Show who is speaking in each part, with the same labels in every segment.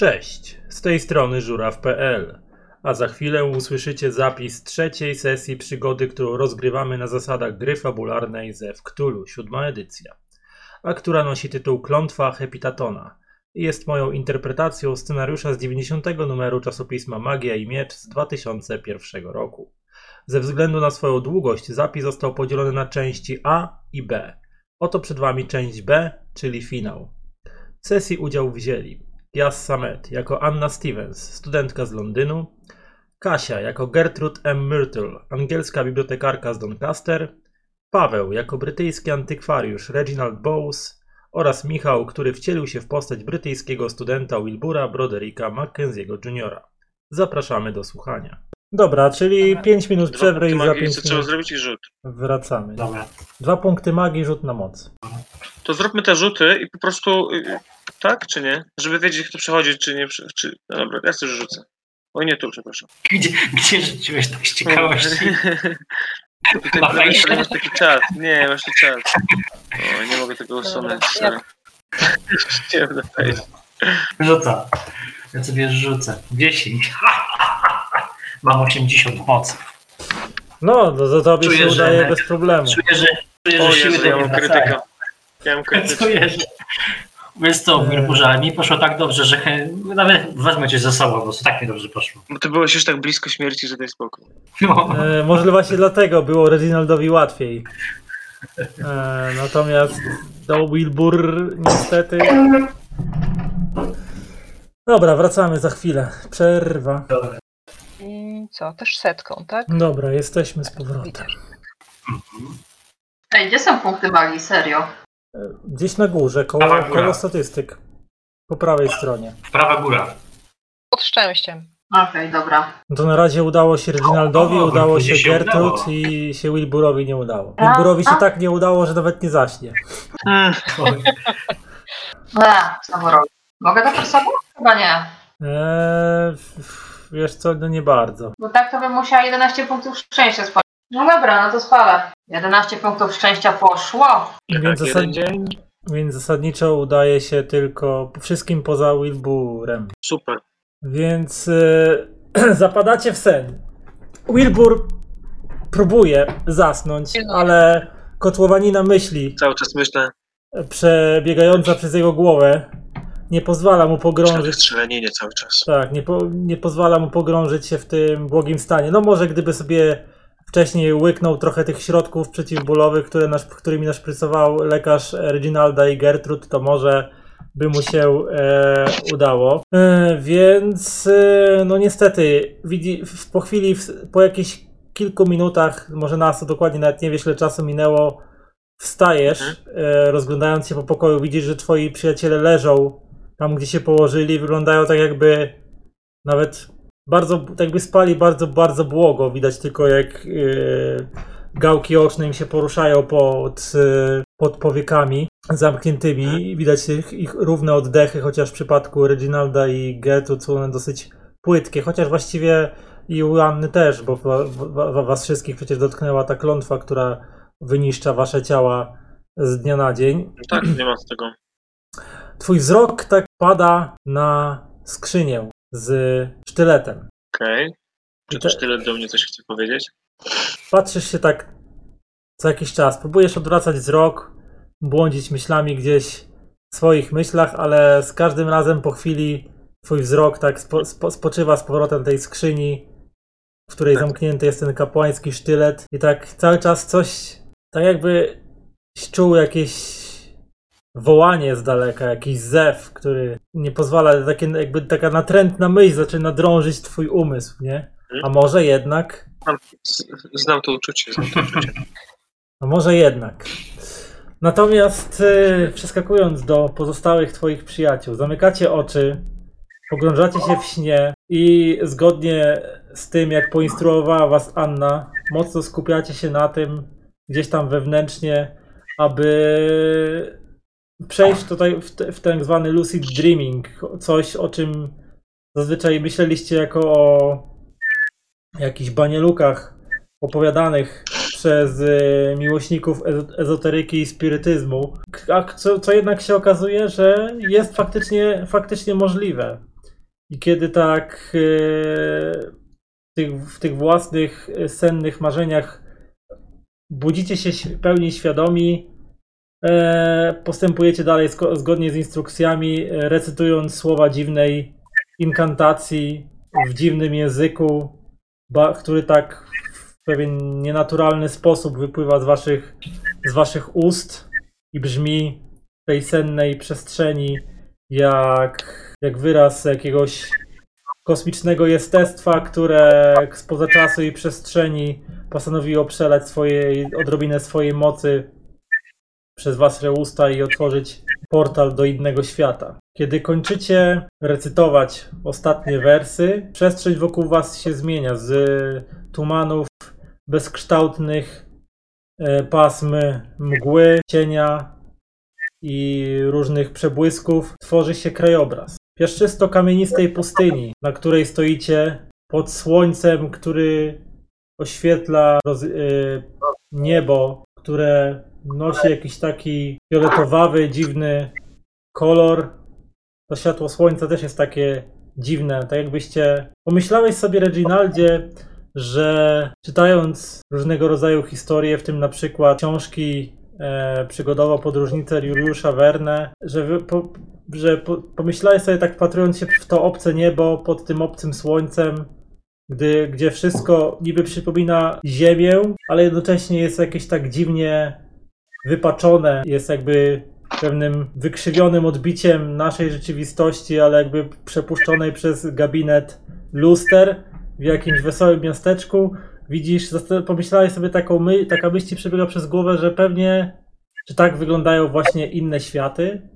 Speaker 1: Cześć, z tej strony żuraw.pl, a za chwilę usłyszycie zapis trzeciej sesji przygody, którą rozgrywamy na zasadach gry fabularnej ze Wktulu, siódma edycja, a która nosi tytuł Klątwa Hepitatona i jest moją interpretacją scenariusza z 90 numeru czasopisma Magia i Miecz z 2001 roku. Ze względu na swoją długość zapis został podzielony na części A i B. Oto przed Wami część B, czyli finał. W sesji udział wzięli Jas Samet jako Anna Stevens, studentka z Londynu, Kasia jako Gertrude M. Myrtle, angielska bibliotekarka z Doncaster, Paweł jako brytyjski antykwariusz Reginald Bowes oraz Michał, który wcielił się w postać brytyjskiego studenta Wilbura Brodericka Mackenzie'ego Jr. Zapraszamy do słuchania. Dobra, czyli 5 minut przerwy i za 5
Speaker 2: trzeba
Speaker 1: minut
Speaker 2: zrobić i rzut.
Speaker 1: wracamy.
Speaker 3: Dobra.
Speaker 1: Dwa punkty magii, rzut na moc.
Speaker 2: To zróbmy te rzuty i po prostu. Tak czy nie? Żeby wiedzieć, kto przechodzi, czy nie. Czy... No dobra, ja też rzucę. Oj, nie tu, przepraszam.
Speaker 3: Gdzie, gdzie rzuciłeś tak z ciekawości?
Speaker 2: Tutaj stronie masz taki czat. Nie, masz tu czat. O, nie mogę tego usunąć.
Speaker 4: ja-
Speaker 2: na face.
Speaker 3: Rzuca. Ja sobie rzucę. 10. Mam 80 mocy.
Speaker 1: No, to, to tobie się
Speaker 3: Czuję, że-
Speaker 1: udaje bez problemu.
Speaker 3: Czuję, że, czuję,
Speaker 2: O
Speaker 3: że siły
Speaker 2: Jezu, ja
Speaker 3: do mnie
Speaker 2: mam krytyka. Ja mam krytyka.
Speaker 3: Czuję, że... Wiesz co, Wilburze, ale mi poszło tak dobrze, że nawet wezmę cię ze sobą, bo tak mi dobrze poszło.
Speaker 2: Bo ty byłeś już tak blisko śmierci, że daj spokój.
Speaker 3: No.
Speaker 1: E, może właśnie dlatego było Reginaldowi łatwiej. E, natomiast do Wilbur niestety. Dobra, wracamy za chwilę. Przerwa.
Speaker 3: Dobra.
Speaker 4: I co, też setką, tak?
Speaker 1: Dobra, jesteśmy z powrotem.
Speaker 4: Widzisz.
Speaker 5: Ej, gdzie są punkty magii? Serio?
Speaker 1: E, Gdzieś na górze, koło,
Speaker 3: Prawa góra.
Speaker 1: koło statystyk. Po prawej stronie.
Speaker 3: Prawa góra.
Speaker 4: Pod szczęściem.
Speaker 5: Okej, dobra.
Speaker 1: No to na razie udało się Reginaldowi,
Speaker 3: O,
Speaker 1: udało
Speaker 3: będzie
Speaker 1: się
Speaker 3: się
Speaker 1: Gertrud
Speaker 3: udało.
Speaker 1: i się Wilburowi nie udało.
Speaker 5: A,
Speaker 1: Wilburowi się
Speaker 5: a.
Speaker 1: tak nie udało, że nawet nie zaśnie.
Speaker 2: Mm,
Speaker 5: Eee, znowu robię. Mogę to sobie? Chyba nie.
Speaker 1: Eee, wiesz co, no nie bardzo.
Speaker 5: Bo tak to bym musiała 11 punktów szczęścia spalić. No dobra, no to spalę. 11 punktów szczęścia poszło.
Speaker 1: Więc,
Speaker 2: tak,
Speaker 1: zasad...
Speaker 2: jeden dzień.
Speaker 1: Więc zasadniczo udaje się tylko wszystkim poza Wilburem.
Speaker 2: Super.
Speaker 1: Więc e, zapadacie w sen. Wilbur próbuje zasnąć, ale kotłowanina myśli
Speaker 2: Cały czas myślę,
Speaker 1: przebiegająca przez jego głowę nie pozwala mu pogrążyć
Speaker 2: strzelaninie cały czas.
Speaker 1: Tak, nie, po, nie pozwala mu pogrążyć się w tym błogim stanie. No może gdyby sobie wcześniej łyknął trochę tych środków przeciwbólowych, które nasz, którymi naszprycował lekarz Reginalda i Gertrud, to może by mu się e, udało. E, więc e, no niestety, widzi, w, po chwili, w, po jakichś kilku minutach, może nas to dokładnie nawet nie wiesz ile czasu minęło, wstajesz, e, rozglądając się po pokoju, widzisz, że twoi przyjaciele leżą tam, gdzie się położyli, wyglądają tak jakby nawet bardzo, jakby spali bardzo, bardzo błogo. Widać tylko jak yy, gałki oczne im się poruszają pod, yy, pod powiekami zamkniętymi. Widać ich, ich równe oddechy, chociaż w przypadku Reginalda i Gertrude są one dosyć płytkie, chociaż właściwie i u Anny też, bo wa, wa, was wszystkich przecież dotknęła ta klątwa, która wyniszcza wasze ciała z dnia na dzień.
Speaker 2: Tak, nie ma z tego.
Speaker 1: Twój wzrok tak pada na skrzynię z sztyletem.
Speaker 2: Okej. Czy
Speaker 1: I
Speaker 2: to sztylet do mnie coś chce powiedzieć?
Speaker 1: Patrzysz się tak co jakiś czas, próbujesz odwracać wzrok, błądzić myślami gdzieś w swoich myślach, ale z każdym razem po chwili twój wzrok tak spo, spo, spoczywa z powrotem tej skrzyni, w której
Speaker 2: Tak.
Speaker 1: zamknięty jest ten kapłański sztylet i tak cały czas coś, tak jakby czuł jakieś wołanie z daleka, jakiś zew, który nie pozwala, takie, jakby taka natrętna myśl zaczyna drążyć twój umysł, nie? A może jednak
Speaker 2: Znam, to uczucie. Znam to uczucie.
Speaker 1: No może jednak. Natomiast e, przeskakując do pozostałych Twoich przyjaciół, zamykacie oczy, pogrążacie się w śnie i zgodnie z tym, jak poinstruowała Was Anna, mocno skupiacie się na tym, gdzieś tam wewnętrznie, aby przejść tutaj w, te, w tak zwany lucid dreaming, coś o czym zazwyczaj myśleliście jako o jakichś banielukach opowiadanych przez y, miłośników ezo- ezoteryki i spirytyzmu, a co, co jednak się okazuje, że jest faktycznie, faktycznie możliwe. I kiedy tak w tych, w tych własnych sennych marzeniach budzicie się pełni świadomi, postępujecie dalej zgodnie z instrukcjami, e, recytując słowa dziwnej inkantacji w dziwnym języku, który tak w pewien nienaturalny sposób wypływa z waszych, z waszych ust i brzmi w tej sennej przestrzeni jak, jak wyraz jakiegoś kosmicznego jestestwa, które spoza czasu i przestrzeni postanowiło przelać swojej, odrobinę swojej mocy przez wasze usta i otworzyć portal do innego świata. Kiedy kończycie recytować ostatnie wersy, przestrzeń wokół was się zmienia z tumanów bezkształtnych e, pasm mgły, cienia i różnych przebłysków tworzy się krajobraz. Piaszczysto-kamienistej pustyni, na której stoicie pod słońcem, który oświetla y, niebo, które nosi jakiś taki fioletowawy, dziwny kolor. To światło słońca też jest takie dziwne, tak jakbyście pomyślałeś sobie, Reginaldzie, że czytając różnego rodzaju historie, w tym na przykład książki e, przygodowo-podróżnice Juliusza Verne, że, po, że po, pomyślałeś sobie tak wpatrując się w to obce niebo pod tym obcym słońcem, gdy, gdzie wszystko niby przypomina Ziemię, ale jednocześnie jest jakieś tak dziwnie wypaczone, jest jakby pewnym wykrzywionym odbiciem naszej rzeczywistości, ale jakby przepuszczonej przez gabinet luster w jakimś wesołym miasteczku. Widzisz, pomyślałeś sobie taką my, taka myśl ci przebiega przez głowę, że pewnie, czy tak wyglądają właśnie inne światy,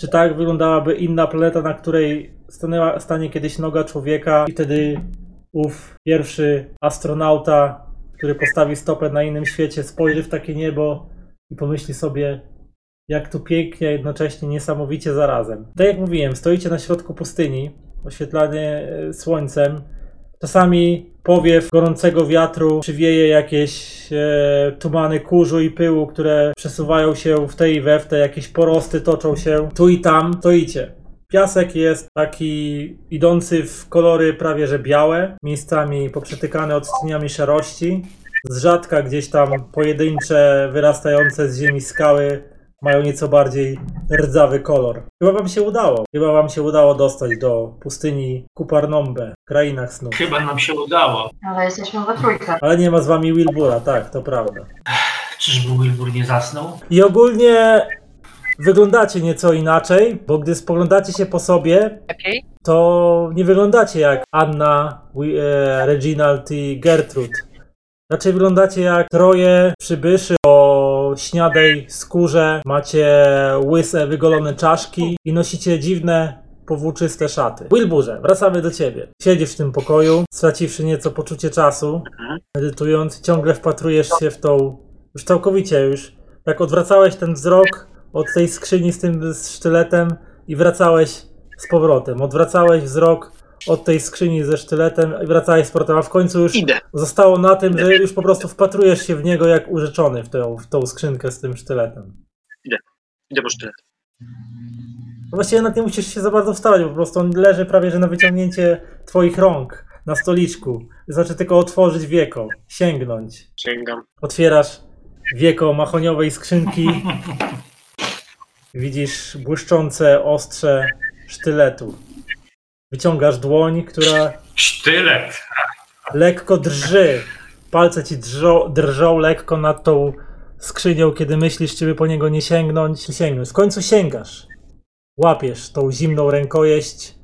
Speaker 1: czy tak wyglądałaby inna planeta, na której stanęła, stanie kiedyś noga człowieka i wtedy ów pierwszy astronauta, który postawi stopę na innym świecie, spojrzy w takie niebo i pomyśli sobie, jak tu pięknie, a jednocześnie niesamowicie zarazem. Tak jak mówiłem, stoicie na środku pustyni, oświetlanie e, słońcem. Czasami powiew gorącego wiatru przywieje jakieś e, tumany kurzu i pyłu, które przesuwają się w te i we w te, jakieś porosty toczą się tu i tam. Stoicie. Piasek jest taki idący w kolory prawie że białe, miejscami poprzetykane odcieniami szarości. Z rzadka gdzieś tam pojedyncze, wyrastające z ziemi skały mają nieco bardziej rdzawy kolor. Chyba wam się udało. Chyba wam się udało dostać do pustyni Kuparnombe, w krainach snu.
Speaker 3: Chyba nam się udało.
Speaker 5: Ale jesteśmy we trójkę.
Speaker 1: Ale nie ma z wami Wilbura, tak, to prawda.
Speaker 3: Czyżby Wilbur nie zasnął?
Speaker 1: I ogólnie wyglądacie nieco inaczej, bo gdy spoglądacie się po sobie, to nie wyglądacie jak Anna, e, Reginald i Gertrud. Raczej wyglądacie jak troje przybyszy o śniadej skórze, macie łyse, wygolone czaszki i nosicie dziwne, powłóczyste szaty. Wilburze, wracamy do ciebie. Siedzisz w tym pokoju, straciwszy nieco poczucie czasu, medytując, ciągle wpatrujesz się w tą, już całkowicie już, jak odwracałeś ten wzrok od tej skrzyni z tym sztyletem i wracałeś z powrotem. Odwracałeś wzrok od tej skrzyni ze sztyletem i wracałeś z powrotem, a w końcu już
Speaker 2: Idę.
Speaker 1: zostało na tym, że już po prostu wpatrujesz się w niego jak urzeczony w tą, w tą skrzynkę z tym sztyletem.
Speaker 2: Idę po sztylet.
Speaker 1: No właściwie nawet nie musisz się za bardzo wstawać, bo po prostu on leży prawie że na wyciągnięcie twoich rąk na stoliczku. Znaczy tylko otworzyć wieko, sięgnąć.
Speaker 2: Sięgam.
Speaker 1: Otwierasz wieko mahoniowej skrzynki. Widzisz błyszczące ostrze sztyletu. Wyciągasz dłoń, która
Speaker 3: Sztylet!
Speaker 1: lekko drży. Palce ci drżą, drżą lekko nad tą skrzynią, kiedy myślisz, czy by po niego nie sięgnąć, czy sięgnąć. W końcu sięgasz. Łapiesz tą zimną rękojeść,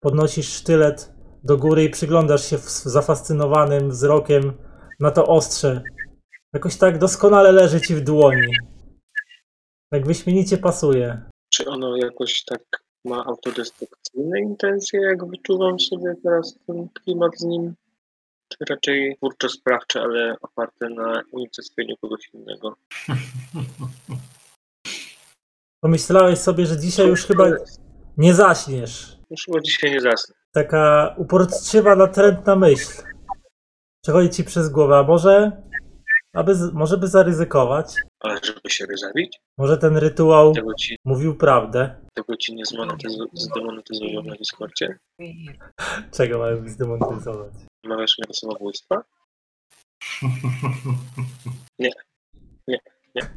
Speaker 1: podnosisz sztylet do góry i przyglądasz się w- zafascynowanym wzrokiem na to ostrze. Jakoś tak doskonale leży ci w dłoni. Tak wyśmienicie pasuje.
Speaker 2: Czy ono jakoś tak ma autodestrukcyjne intencje, jak wyczuwam sobie teraz ten klimat z nim? Czy raczej twórczo-sprawcze, ale oparte na unicestwieniu kogoś innego?
Speaker 1: Pomyślałeś sobie, że dzisiaj już chyba nie zaśniesz.
Speaker 2: Już chyba dzisiaj nie zasnę.
Speaker 1: taka uporczywa, natrętna myśl przechodzi ci przez głowę, a może, aby, może by zaryzykować?
Speaker 2: Ale żeby się zabić?
Speaker 1: Może ten rytuał mówił prawdę?
Speaker 2: Tego ci nie zmonetyzu- zdemonetyzują na Discordzie?
Speaker 1: Czego mają zdemonetyzować?
Speaker 2: Mawiasz mnie do samobójstwa? Nie, nie, nie.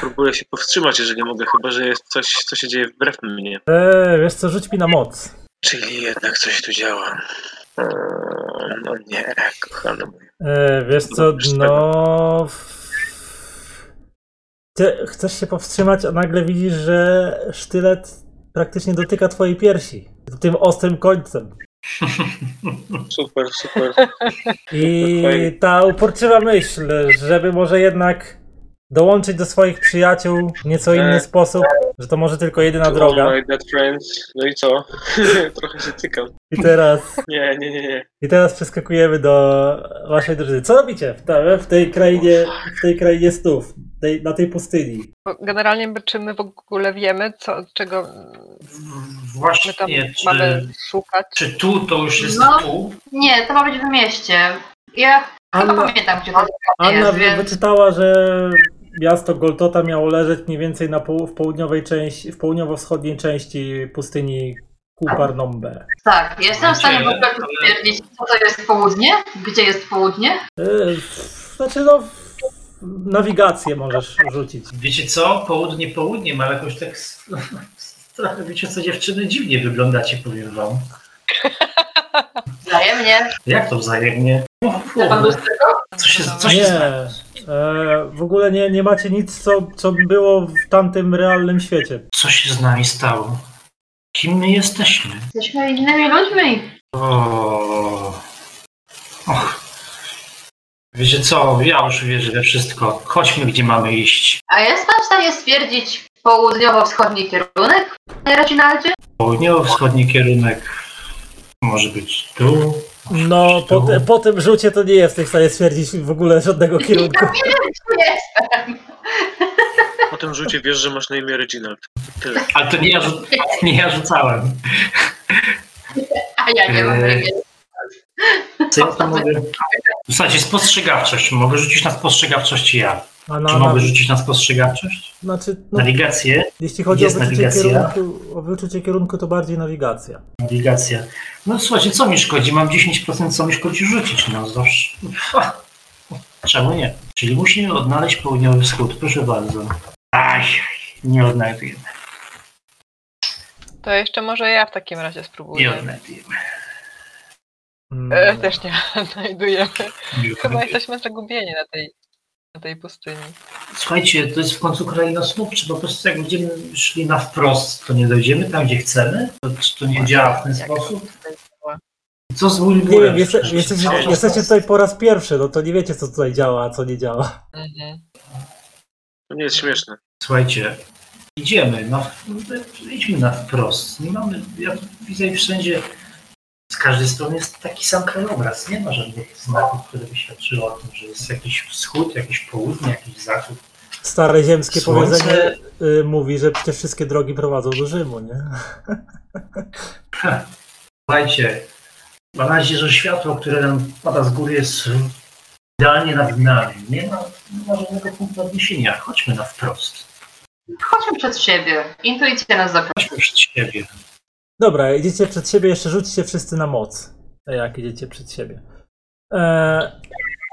Speaker 2: Próbuję się powstrzymać, jeżeli mogę, chyba że jest coś, co się dzieje wbrew mnie.
Speaker 1: Eee, wiesz co, rzuć mi na moc.
Speaker 2: Czyli jednak coś tu działa. Eee, No nie, kochane moje.
Speaker 1: E, wiesz co, no. Ty chcesz się powstrzymać, a nagle widzisz, że sztylet praktycznie dotyka twojej piersi. Tym ostrym końcem.
Speaker 2: Super, super.
Speaker 1: I ta uporczywa myśl, żeby może jednak dołączyć do swoich przyjaciół w nieco inny
Speaker 2: E.
Speaker 1: sposób, że to może tylko jedyna
Speaker 2: To
Speaker 1: droga.
Speaker 2: all my dead friends. No i co? Trochę się cykam.
Speaker 1: I teraz,
Speaker 2: Nie, nie, nie, nie.
Speaker 1: i teraz przeskakujemy do waszej drużyny. Co robicie w, ta, w tej krainie, w tej krainie snów, tej, na tej pustyni?
Speaker 4: Generalnie czy my w ogóle wiemy, co, czego my
Speaker 3: Właśnie,
Speaker 4: tam
Speaker 3: czy,
Speaker 4: mamy szukać?
Speaker 3: czy tu to już jest
Speaker 5: No.
Speaker 3: tu?
Speaker 5: Nie, to ma być w mieście. Ja chyba
Speaker 1: Anna,
Speaker 5: pamiętam, gdzie to
Speaker 1: Anna
Speaker 5: jest,
Speaker 1: wy-
Speaker 5: więc...
Speaker 1: wyczytała, że miasto Goltota miało leżeć mniej więcej na w południowej części, w południowo-wschodniej części pustyni Kuparnombe.
Speaker 5: Tak, jestem w stanie w ogóle
Speaker 3: Ale-
Speaker 5: stwierdzić, co to jest południe, gdzie jest południe.
Speaker 1: Yy, znaczy no, w- nawigację możesz rzucić.
Speaker 3: Wiecie co? Południe południem, ale jakoś tak trochę wiecie co dziewczyny dziwnie wyglądacie, powiem wam.
Speaker 5: Wzajemnie.
Speaker 3: Jak to wzajemnie? O, co się, co się
Speaker 1: Nie, e, w ogóle nie, nie macie nic, co, co było w tamtym realnym świecie.
Speaker 3: Co się z nami stało? Kim my jesteśmy?
Speaker 5: Jesteśmy innymi ludźmi.
Speaker 3: O. Och. Wiecie co? Ja już wierzę we wszystko. Chodźmy, gdzie mamy iść.
Speaker 5: A jest pan w stanie stwierdzić południowo-wschodni kierunek, panie Reginaldzie?
Speaker 3: Południowo-wschodni kierunek może być tu.
Speaker 1: No, po, te, po tym rzucie to nie jesteś w stanie stwierdzić w ogóle żadnego kierunku.
Speaker 5: Nie wiem, gdzie jestem.
Speaker 2: Po tym rzucie wiesz, że masz na imię Reginald. Tyle.
Speaker 3: Ale to nie ja, rzu- nie ja rzucałem.
Speaker 5: A ja nie mam
Speaker 3: Eee. Co ja to mogę? Słuchajcie, spostrzegawczość. Mogę rzucić na spostrzegawczość ja.
Speaker 1: A
Speaker 3: Czy
Speaker 1: na, na,
Speaker 3: mogę rzucić na spostrzegawczość?
Speaker 1: znaczy, no,
Speaker 3: Nawigację?
Speaker 1: jeśli chodzi o
Speaker 3: jest
Speaker 1: wyczucie,
Speaker 3: nawigacja.
Speaker 1: kierunku, o wyczucie kierunku, to bardziej nawigacja.
Speaker 3: Nawigacja. No słuchajcie, co mi szkodzi? Mam 10%, co mi szkodzi rzucić? No zawsze. Ha. Czemu nie? Czyli musimy odnaleźć południowy wschód. Proszę bardzo. Aj, nie odnajdujemy.
Speaker 4: To jeszcze może ja w takim razie
Speaker 3: Nie
Speaker 4: spróbuję.
Speaker 3: odnajdujemy.
Speaker 1: Mm,
Speaker 4: E, też nie znajdujemy.
Speaker 3: Nie
Speaker 4: Chyba jesteśmy zagubieni na tej, na tej pustyni.
Speaker 3: Słuchajcie, to jest w końcu kraina snów. Czy po prostu jak będziemy szli na wprost, to nie dojdziemy tam, gdzie chcemy? To, czy to nie działa w ten
Speaker 4: Jak
Speaker 3: sposób? Co z
Speaker 1: Nie
Speaker 3: Wilburem?
Speaker 1: wiem, jeste, jesteście, jesteście tutaj po raz pierwszy, no to nie wiecie, co tutaj działa, a co nie działa.
Speaker 4: Mhm.
Speaker 2: To nie jest śmieszne.
Speaker 3: Słuchajcie, idziemy, na, idźmy na wprost. Nie mamy, ja tu widzę wszędzie, z każdej strony jest taki sam krajobraz. Nie ma żadnych znaków, które by świadczyły o tym, że jest jakiś wschód, jakiś południe, jakiś zachód.
Speaker 1: Stare ziemskie
Speaker 3: Słońce-
Speaker 1: powiedzenie y, mówi, że przecież wszystkie drogi prowadzą do Rzymu, nie?
Speaker 3: Słuchajcie, mam nadzieję, że światło, które nam pada z góry jest idealnie nad nami. Nie ma, nie ma żadnego punktu odniesienia. Chodźmy na wprost.
Speaker 5: Chodźmy przed siebie. Intuicja nas zaprosi.
Speaker 3: Chodźmy przed siebie.
Speaker 1: Dobra, idziecie przed siebie, jeszcze rzućcie wszyscy na moc. Jak idziecie przed siebie. Eee,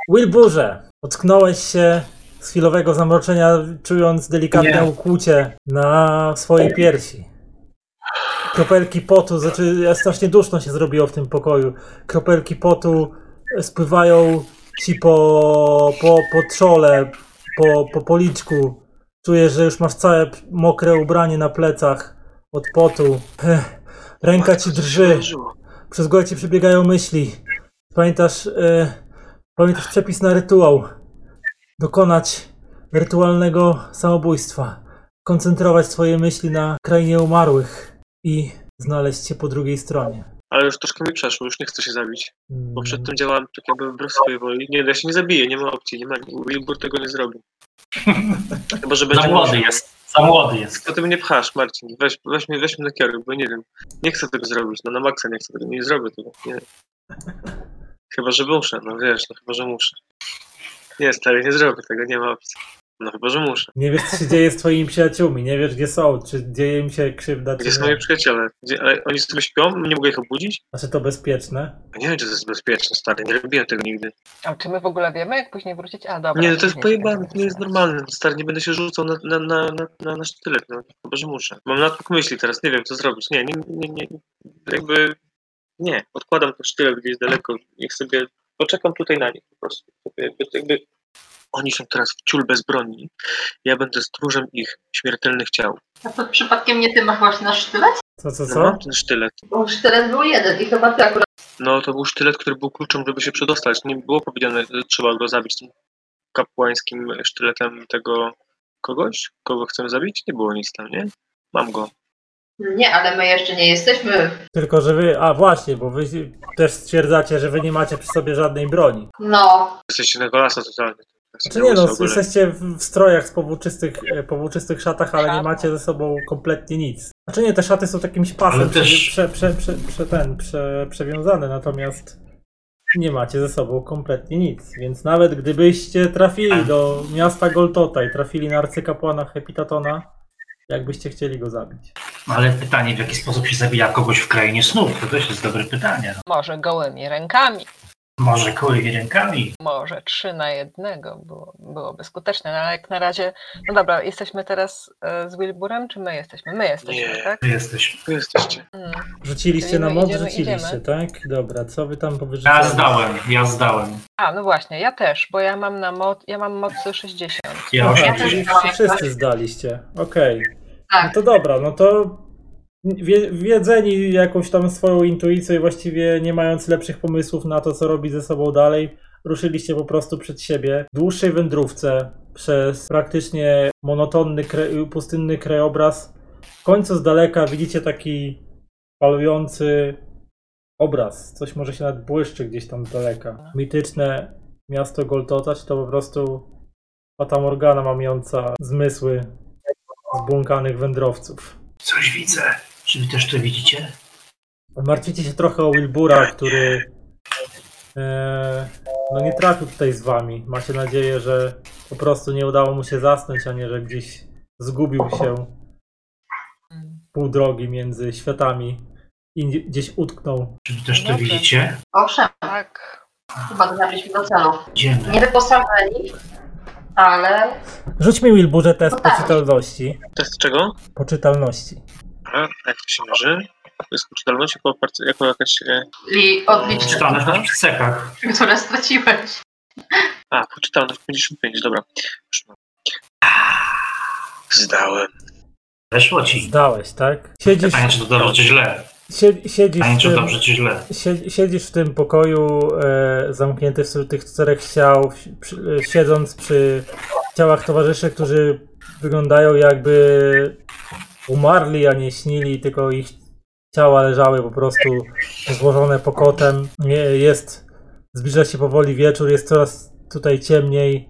Speaker 1: Wilburze, ocknąłeś się z chwilowego zamroczenia, czując delikatne
Speaker 3: Nie.
Speaker 1: ukłucie na swojej piersi. Kropelki potu, znaczy strasznie duszno się zrobiło w tym pokoju. Kropelki potu spływają ci po, po, po trzole, po, po policzku. Czujesz, że już masz całe mokre ubranie na plecach od potu. Ech, Ręka ci drży. Przez głowę ci przebiegają myśli. Pamiętasz, e, pamiętasz przepis na rytuał. Dokonać rytualnego samobójstwa. Koncentrować swoje myśli na krainie umarłych i znaleźć się po drugiej stronie.
Speaker 2: Ale już troszkę mi przeszło, już nie chcę się zabić. Bo
Speaker 1: Mm,
Speaker 2: tym działałem tak jakby wbrew swojej woli. Nie, ja się nie zabiję, nie ma opcji, nie ma. Wilbur tego nie zrobi. Chyba, że
Speaker 3: Za
Speaker 2: będzie
Speaker 3: młody
Speaker 2: musiał.
Speaker 3: jest. Za młody jest.
Speaker 2: To ty mnie pchasz, Marcin. Weź, weź, mnie, weź mnie na kierunek, bo nie wiem. Nie chcę tego zrobić. No na maksa nie chcę tego, nie zrobię tego. Nie. Chyba, że muszę, no wiesz, no chyba, że muszę. Nie, stary, nie zrobię tego, nie ma opcji. No chyba, że muszę.
Speaker 1: Nie wiesz, co się dzieje z twoimi przyjaciółmi, nie wiesz, gdzie są, czy dzieje im się krzywda,
Speaker 2: Gdzie
Speaker 1: czy
Speaker 2: są moi
Speaker 1: nie.
Speaker 2: przyjaciele? Gdzie, ale oni sobie śpią? Nie mogę ich obudzić?
Speaker 1: Znaczy to bezpieczne.
Speaker 2: Ja Nie wiem, czy to jest bezpieczne, stary. Nie robiłem tego nigdy.
Speaker 4: A czy my w ogóle wiemy, jak później wrócić? A dobra.
Speaker 2: Nie, no to jest
Speaker 4: później się
Speaker 2: pojebane, to nie jest normalne. Stary, nie będę się rzucał na, na, na, na, na, na sztylet, no. Chyba, że muszę. Mam natłok myśli teraz, nie wiem, co zrobić. Nie, nie, nie, nie. Jakby... Nie, odkładam ten sztylet gdzieś daleko. Niech sobie... Poczekam tutaj na nich po prostu. Jakby, jakby... Oni są teraz w ciul bez broni. Ja będę stróżem ich śmiertelnych ciał.
Speaker 5: A to przypadkiem nie ty masz właśnie na sztylet?
Speaker 1: Co, co,
Speaker 2: No,
Speaker 1: co?
Speaker 2: mam ten sztylet.
Speaker 5: Bo sztylet był jeden i chyba ty akurat.
Speaker 2: No to był sztylet, który był kluczem, żeby się przedostać. Nie było powiedziane, że trzeba go zabić tym kapłańskim sztyletem tego kogoś, kogo chcemy zabić. Nie było nic tam, nie? Mam go.
Speaker 5: Nie, ale my jeszcze nie jesteśmy.
Speaker 1: Tylko, że wy, a właśnie, bo wy też stwierdzacie, że wy nie macie przy sobie żadnej broni.
Speaker 5: No,
Speaker 2: Jesteście na golasa totalnie.
Speaker 1: Czy nie no, jesteście w strojach z powłóczystych, e, powłóczystych szatach, ale nie macie ze sobą kompletnie nic. Znaczy nie, te szaty są takimś pasem
Speaker 3: Ale też-
Speaker 1: prze, prze, prze, prze, ten, prze, przewiązane, natomiast nie macie ze sobą kompletnie nic. Więc nawet gdybyście trafili do miasta Goltota i trafili na arcykapłana Hepitatona, jakbyście chcieli go zabić.
Speaker 3: Ale pytanie, w jaki sposób się zabija kogoś w krainie snów? To też jest dobre pytanie. No,
Speaker 4: Może gołymi rękami.
Speaker 3: Może kołymi rękami.
Speaker 4: Może trzy na jednego było, byłoby skuteczne, no ale jak na razie. No dobra, jesteśmy teraz e, z Wilburem, czy my jesteśmy? My jesteśmy,
Speaker 2: Nie.
Speaker 4: tak?
Speaker 3: My jesteśmy.
Speaker 2: Tu jesteście.
Speaker 4: Mm.
Speaker 1: Rzuciliście
Speaker 4: Czyli
Speaker 1: na
Speaker 4: my
Speaker 1: moc?
Speaker 4: idziemy,
Speaker 1: Rzuciliście,
Speaker 4: idziemy.
Speaker 1: tak? Dobra, co wy tam
Speaker 3: Ja
Speaker 1: powyżej?
Speaker 3: zdałem, ja zdałem.
Speaker 4: A, no właśnie, ja też, bo ja mam na moc, ja mam mocy 60.
Speaker 3: Ja
Speaker 1: Aha,
Speaker 3: 80.
Speaker 1: czyli wszyscy zdaliście. Okej. No
Speaker 5: tak.
Speaker 1: to dobra, no to wie, wiedzeni jakąś tam swoją intuicją i właściwie nie mając lepszych pomysłów na to, co robić ze sobą dalej, ruszyliście po prostu przed siebie w dłuższej wędrówce przez praktycznie monotonny, kre, pustynny krajobraz. W końcu z daleka widzicie taki palujący obraz. Coś może się nawet błyszczy gdzieś tam z daleka. Mityczne miasto Goltota, czy to po prostu Fata Morgana mamiąca zmysły zbłąkanych wędrowców.
Speaker 3: Coś widzę. Czy wy też to widzicie?
Speaker 1: Martwicie się trochę o Wilbura, który e, no nie trafił tutaj z wami. Macie nadzieję, że po prostu nie udało mu się zasnąć, a nie, że gdzieś zgubił się pół drogi między światami i gdzieś utknął.
Speaker 3: Czy wy też to widzicie?
Speaker 5: Owszem,
Speaker 4: Tak.
Speaker 5: chyba dotarliśmy do celu.
Speaker 3: Idziemy.
Speaker 5: Nie wyposażeni, ale
Speaker 1: Rzuć mi Wilburze test
Speaker 5: No tak.
Speaker 1: poczytalności.
Speaker 2: Test czego?
Speaker 1: Poczytalności.
Speaker 2: A, jak to się mierzy? To jest poczytalność jako, jako jakaś... E...
Speaker 5: li, odlicz,
Speaker 3: Czytane na cechach.
Speaker 5: które straciłeś.
Speaker 2: A, poczytalność 55, dobra. Zdałem.
Speaker 3: Weszło ci.
Speaker 1: Zdałeś, tak? Siedzisz,
Speaker 3: Pytanie, czy to dobrze, czy źle?
Speaker 1: sie- siedzisz
Speaker 3: Pytanie,
Speaker 1: w
Speaker 3: czy
Speaker 1: tym,
Speaker 3: dobrze, czy źle?
Speaker 1: Sie- Siedzisz w tym pokoju e, zamknięty wśród tych czterech ciał, przy, e, siedząc przy ciałach towarzyszy, którzy wyglądają jakby umarli, a nie śnili, tylko ich ciała leżały po prostu złożone pokotem. Jest, zbliża się powoli wieczór, jest coraz tutaj ciemniej,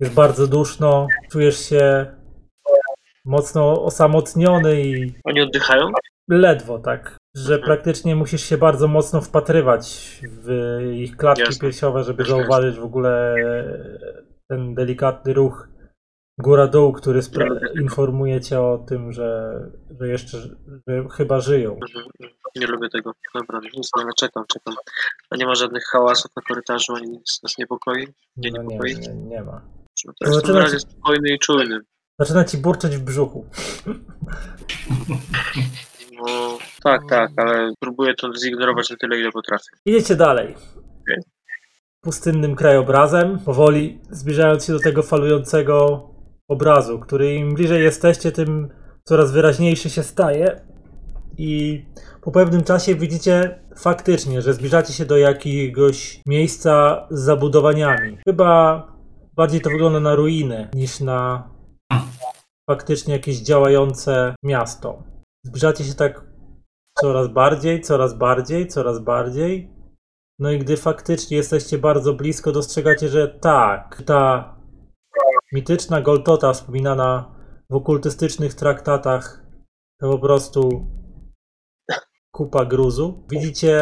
Speaker 1: jest bardzo duszno, czujesz się mocno osamotniony i
Speaker 2: Oni oddychają?
Speaker 1: Ledwo, tak. Że
Speaker 2: Mhm.
Speaker 1: praktycznie musisz się bardzo mocno wpatrywać w ich klatki
Speaker 2: Jasne.
Speaker 1: piersiowe, żeby zauważyć w ogóle ten delikatny ruch góra-dół, który
Speaker 2: lubię tego.
Speaker 1: informuje cię o tym, że, że jeszcze że chyba żyją.
Speaker 2: Mhm. Nie lubię tego. Dobra, nic, ale czekam, czekam. A nie ma żadnych hałasów na korytarzu, ani nic nas niepokoi? Nie
Speaker 1: No nie,
Speaker 2: niepokoi?
Speaker 1: nie, nie ma.
Speaker 2: No to jestem
Speaker 1: zaczyna
Speaker 2: na razie spokojny i czujny.
Speaker 1: Zaczyna ci burczeć w brzuchu.
Speaker 2: No, tak, tak, ale próbuję to zignorować na tyle, ile potrafię.
Speaker 1: Idziecie dalej.
Speaker 2: Okej.
Speaker 1: Pustynnym krajobrazem, powoli zbliżając się do tego falującego obrazu, który im bliżej jesteście, tym coraz wyraźniejszy się staje. I po pewnym czasie widzicie faktycznie, że zbliżacie się do jakiegoś miejsca z zabudowaniami. Chyba bardziej to wygląda na ruiny niż na faktycznie jakieś działające miasto. Zbliżacie się tak coraz bardziej, coraz bardziej, coraz bardziej. No i gdy faktycznie jesteście bardzo blisko, dostrzegacie, że tak, ta mityczna Goltota wspominana w okultystycznych traktatach to po prostu kupa gruzu. Widzicie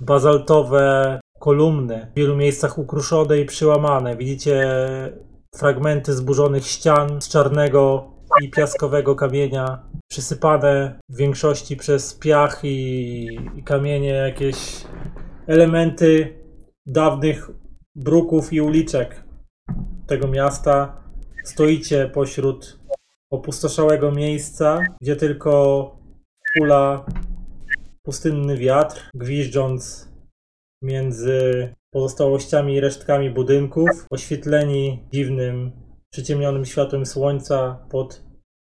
Speaker 1: bazaltowe kolumny, w wielu miejscach ukruszone i przyłamane. Widzicie fragmenty zburzonych ścian z czarnego i piaskowego kamienia, przysypane w większości przez piach i, i kamienie jakieś elementy dawnych bruków i uliczek tego miasta. Stoicie pośród opustoszałego miejsca, gdzie tylko hula pustynny wiatr, gwiżdżąc między pozostałościami i resztkami budynków, oświetleni dziwnym, przyciemnionym światłem słońca pod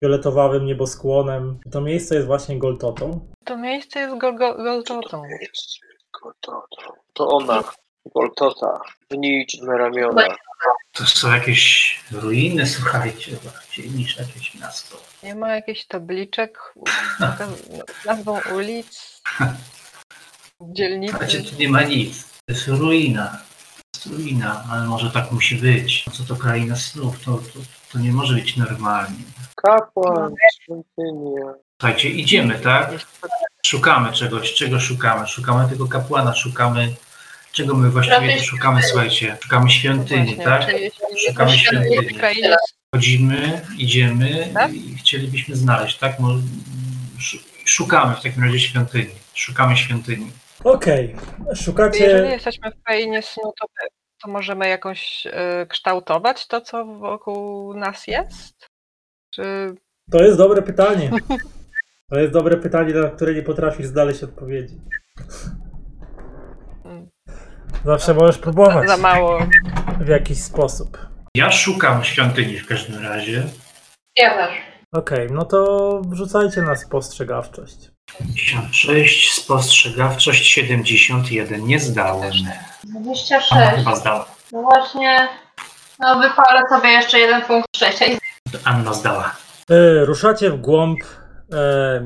Speaker 1: fioletowawym nieboskłonem. To miejsce jest właśnie Goltotą.
Speaker 4: To miejsce jest Gol- Gol- Golgotą.
Speaker 2: Goltota. To ona. Goltota. Wynijdźmy ramiona.
Speaker 3: To są jakieś ruiny, słuchajcie, bardziej niż jakieś miasto.
Speaker 4: Nie ma jakichś tabliczek z nazwą ulic, dzielnicy.
Speaker 3: Słuchajcie, tu nie ma nic. To jest ruina. To jest ruina, ale może tak musi być. No Co to kraina snów? To, to, to nie może być normalnie.
Speaker 2: Kapłan, świątynia.
Speaker 3: Słuchajcie, idziemy, tak? Szukamy czegoś. Czego szukamy? Szukamy tego kapłana, szukamy... Czego my właściwie tu szukamy, słuchajcie? Szukamy świątyni,
Speaker 4: Właśnie,
Speaker 3: tak? Szukamy świątyni. Chodzimy, idziemy
Speaker 4: Tak?
Speaker 3: i chcielibyśmy znaleźć, tak? Szukamy w takim razie świątyni. Szukamy świątyni.
Speaker 1: Okej,
Speaker 4: Jeżeli
Speaker 1: szukacie.
Speaker 4: jesteśmy w krainie snu, to, to możemy jakoś y, kształtować to, co wokół nas jest? Czy
Speaker 1: To jest dobre pytanie. To jest dobre pytanie, na które nie potrafisz znaleźć odpowiedzi. Zawsze możesz próbować
Speaker 4: za mało?
Speaker 1: w jakiś sposób.
Speaker 3: Ja szukam świątyni w każdym razie.
Speaker 5: Ja też.
Speaker 1: Okej, no to wrzucajcie na spostrzegawczość.
Speaker 3: 56, spostrzegawczość 71. Nie zdałem. Ona
Speaker 5: 26.
Speaker 3: chyba zdała.
Speaker 5: No właśnie. No wypalę sobie jeszcze jeden punkt szczęścia i
Speaker 3: Anna zdała.
Speaker 1: E, ruszacie w głąb e,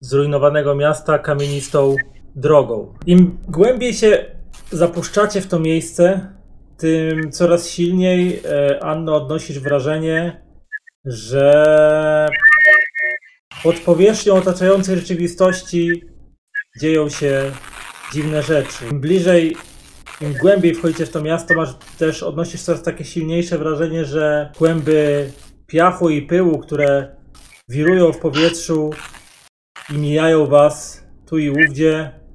Speaker 1: zrujnowanego miasta kamienistą drogą. Im głębiej się zapuszczacie w to miejsce, tym coraz silniej, e, Anno, odnosisz wrażenie, że pod powierzchnią otaczającej rzeczywistości dzieją się dziwne rzeczy. Im bliżej, im głębiej wchodzicie w to miasto, masz też odnosisz coraz takie silniejsze wrażenie, że kłęby piachu i pyłu, które wirują w powietrzu i mijają was tu i ówdzie.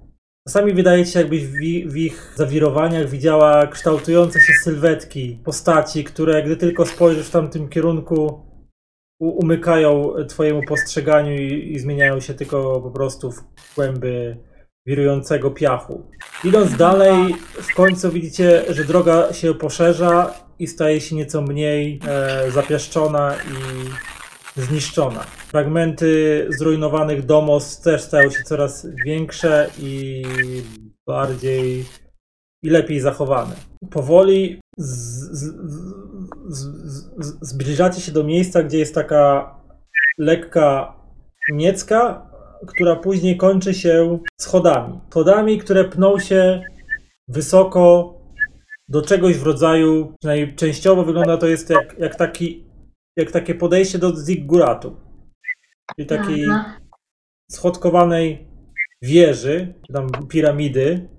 Speaker 1: Czasami wydaje ci się, jakbyś w, w ich zawirowaniach widziała kształtujące się sylwetki postaci, które gdy tylko spojrzysz w tamtym kierunku, umykają twojemu postrzeganiu i, i zmieniają się tylko po prostu w kłęby wirującego piachu. Idąc dalej, w końcu widzicie, że droga się poszerza i staje się nieco mniej e, i zniszczona. Fragmenty zrujnowanych domostw też stają się coraz większe i bardziej i lepiej zachowane. Powoli z, z, z, z, zbliżacie się do miejsca, gdzie jest taka lekka niecka, która później kończy się schodami. Schodami, które pną się wysoko do czegoś w rodzaju, przynajmniej częściowo wygląda to jest jak, jak, taki, jak takie podejście do zigguratu. Czyli takiej schodkowanej wieży, tam piramidy,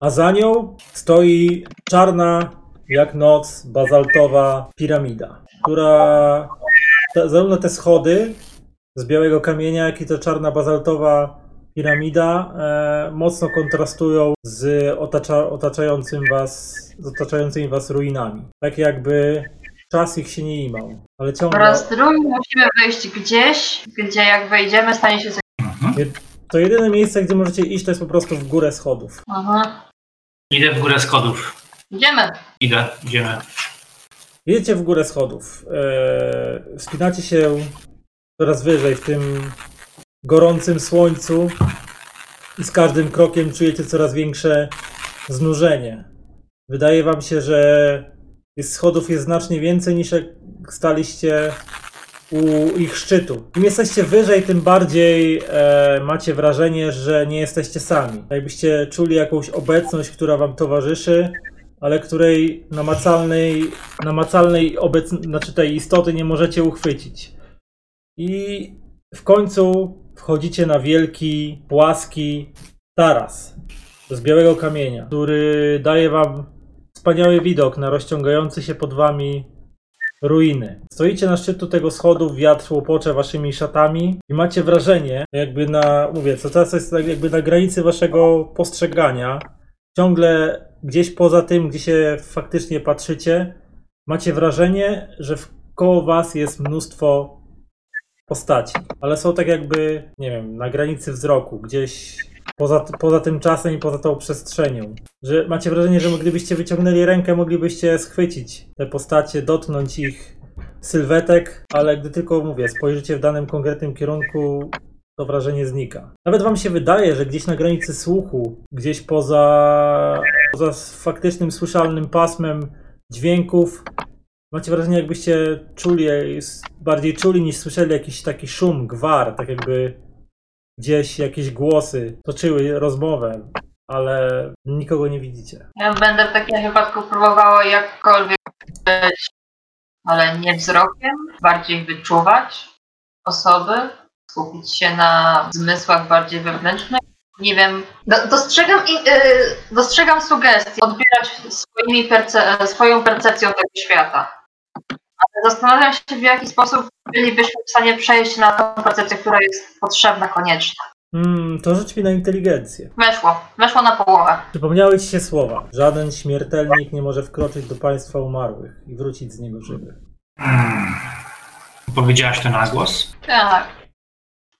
Speaker 1: a za nią stoi czarna jak noc bazaltowa piramida, która te, zarówno te schody z białego kamienia, jak i ta czarna bazaltowa piramida e, mocno kontrastują z otacza, otaczającym was, z otaczającymi was ruinami. Tak jakby czas ich się nie imał. Ale ciągle
Speaker 5: oraz drugi musimy wyjść gdzieś, gdzie jak wejdziemy stanie się coś.
Speaker 1: to jedyne miejsce, gdzie możecie iść, to jest po prostu w górę schodów.
Speaker 5: Aha.
Speaker 3: Idę w górę schodów.
Speaker 5: Idziemy.
Speaker 3: Idę, idziemy.
Speaker 1: Jedziecie w górę schodów. E, wspinacie się coraz wyżej w tym gorącym słońcu i z każdym krokiem czujecie coraz większe znużenie. Wydaje wam się, że jest schodów jest znacznie więcej niż jak staliście u ich szczytu. Im jesteście wyżej, tym bardziej e, macie wrażenie, że nie jesteście sami. Jakbyście czuli jakąś obecność, która wam towarzyszy, ale której namacalnej, namacalnej obec... znaczy tej istoty nie możecie uchwycić. I w końcu wchodzicie na wielki, płaski taras z białego kamienia, który daje wam wspaniały widok na rozciągający się pod wami ruiny. Stoicie na szczytu tego schodu, wiatr łopocze waszymi szatami i macie wrażenie, jakby na, mówię, co teraz jest tak jakby na granicy waszego postrzegania, ciągle gdzieś poza tym, gdzie się faktycznie patrzycie, macie wrażenie, że koło was jest mnóstwo postaci, ale są tak jakby, nie wiem, na granicy wzroku, gdzieś poza, poza tym czasem i poza tą przestrzenią. Że macie wrażenie, że gdybyście wyciągnęli rękę, moglibyście schwycić te postacie, dotknąć ich sylwetek, ale gdy tylko, mówię, spojrzycie w danym konkretnym kierunku, to wrażenie znika. Nawet wam się wydaje, że gdzieś na granicy słuchu, gdzieś poza, poza faktycznym słyszalnym pasmem dźwięków, macie wrażenie, jakbyście czuli, bardziej czuli niż słyszeli jakiś taki szum, gwar, tak jakby gdzieś jakieś głosy toczyły rozmowę, ale nikogo nie widzicie.
Speaker 5: Ja będę w takim wypadku próbowała jakkolwiek być, ale nie wzrokiem, bardziej wyczuwać osoby, skupić się na zmysłach bardziej wewnętrznych. Nie wiem, do, dostrzegam, y, dostrzegam sugestie, odbierać swoimi perce, swoją percepcją tego świata. Ale zastanawiam się, w jaki sposób bylibyśmy w stanie przejść na tą percepcję, która jest potrzebna, konieczna.
Speaker 1: Hmm, to rzuć mi na inteligencję.
Speaker 5: Weszło, weszło na połowę.
Speaker 1: Przypomniały ci się słowa. Żaden śmiertelnik nie może wkroczyć do państwa umarłych i wrócić z niego żywy.
Speaker 3: Hmm. Powiedziałaś to na głos?
Speaker 5: Tak.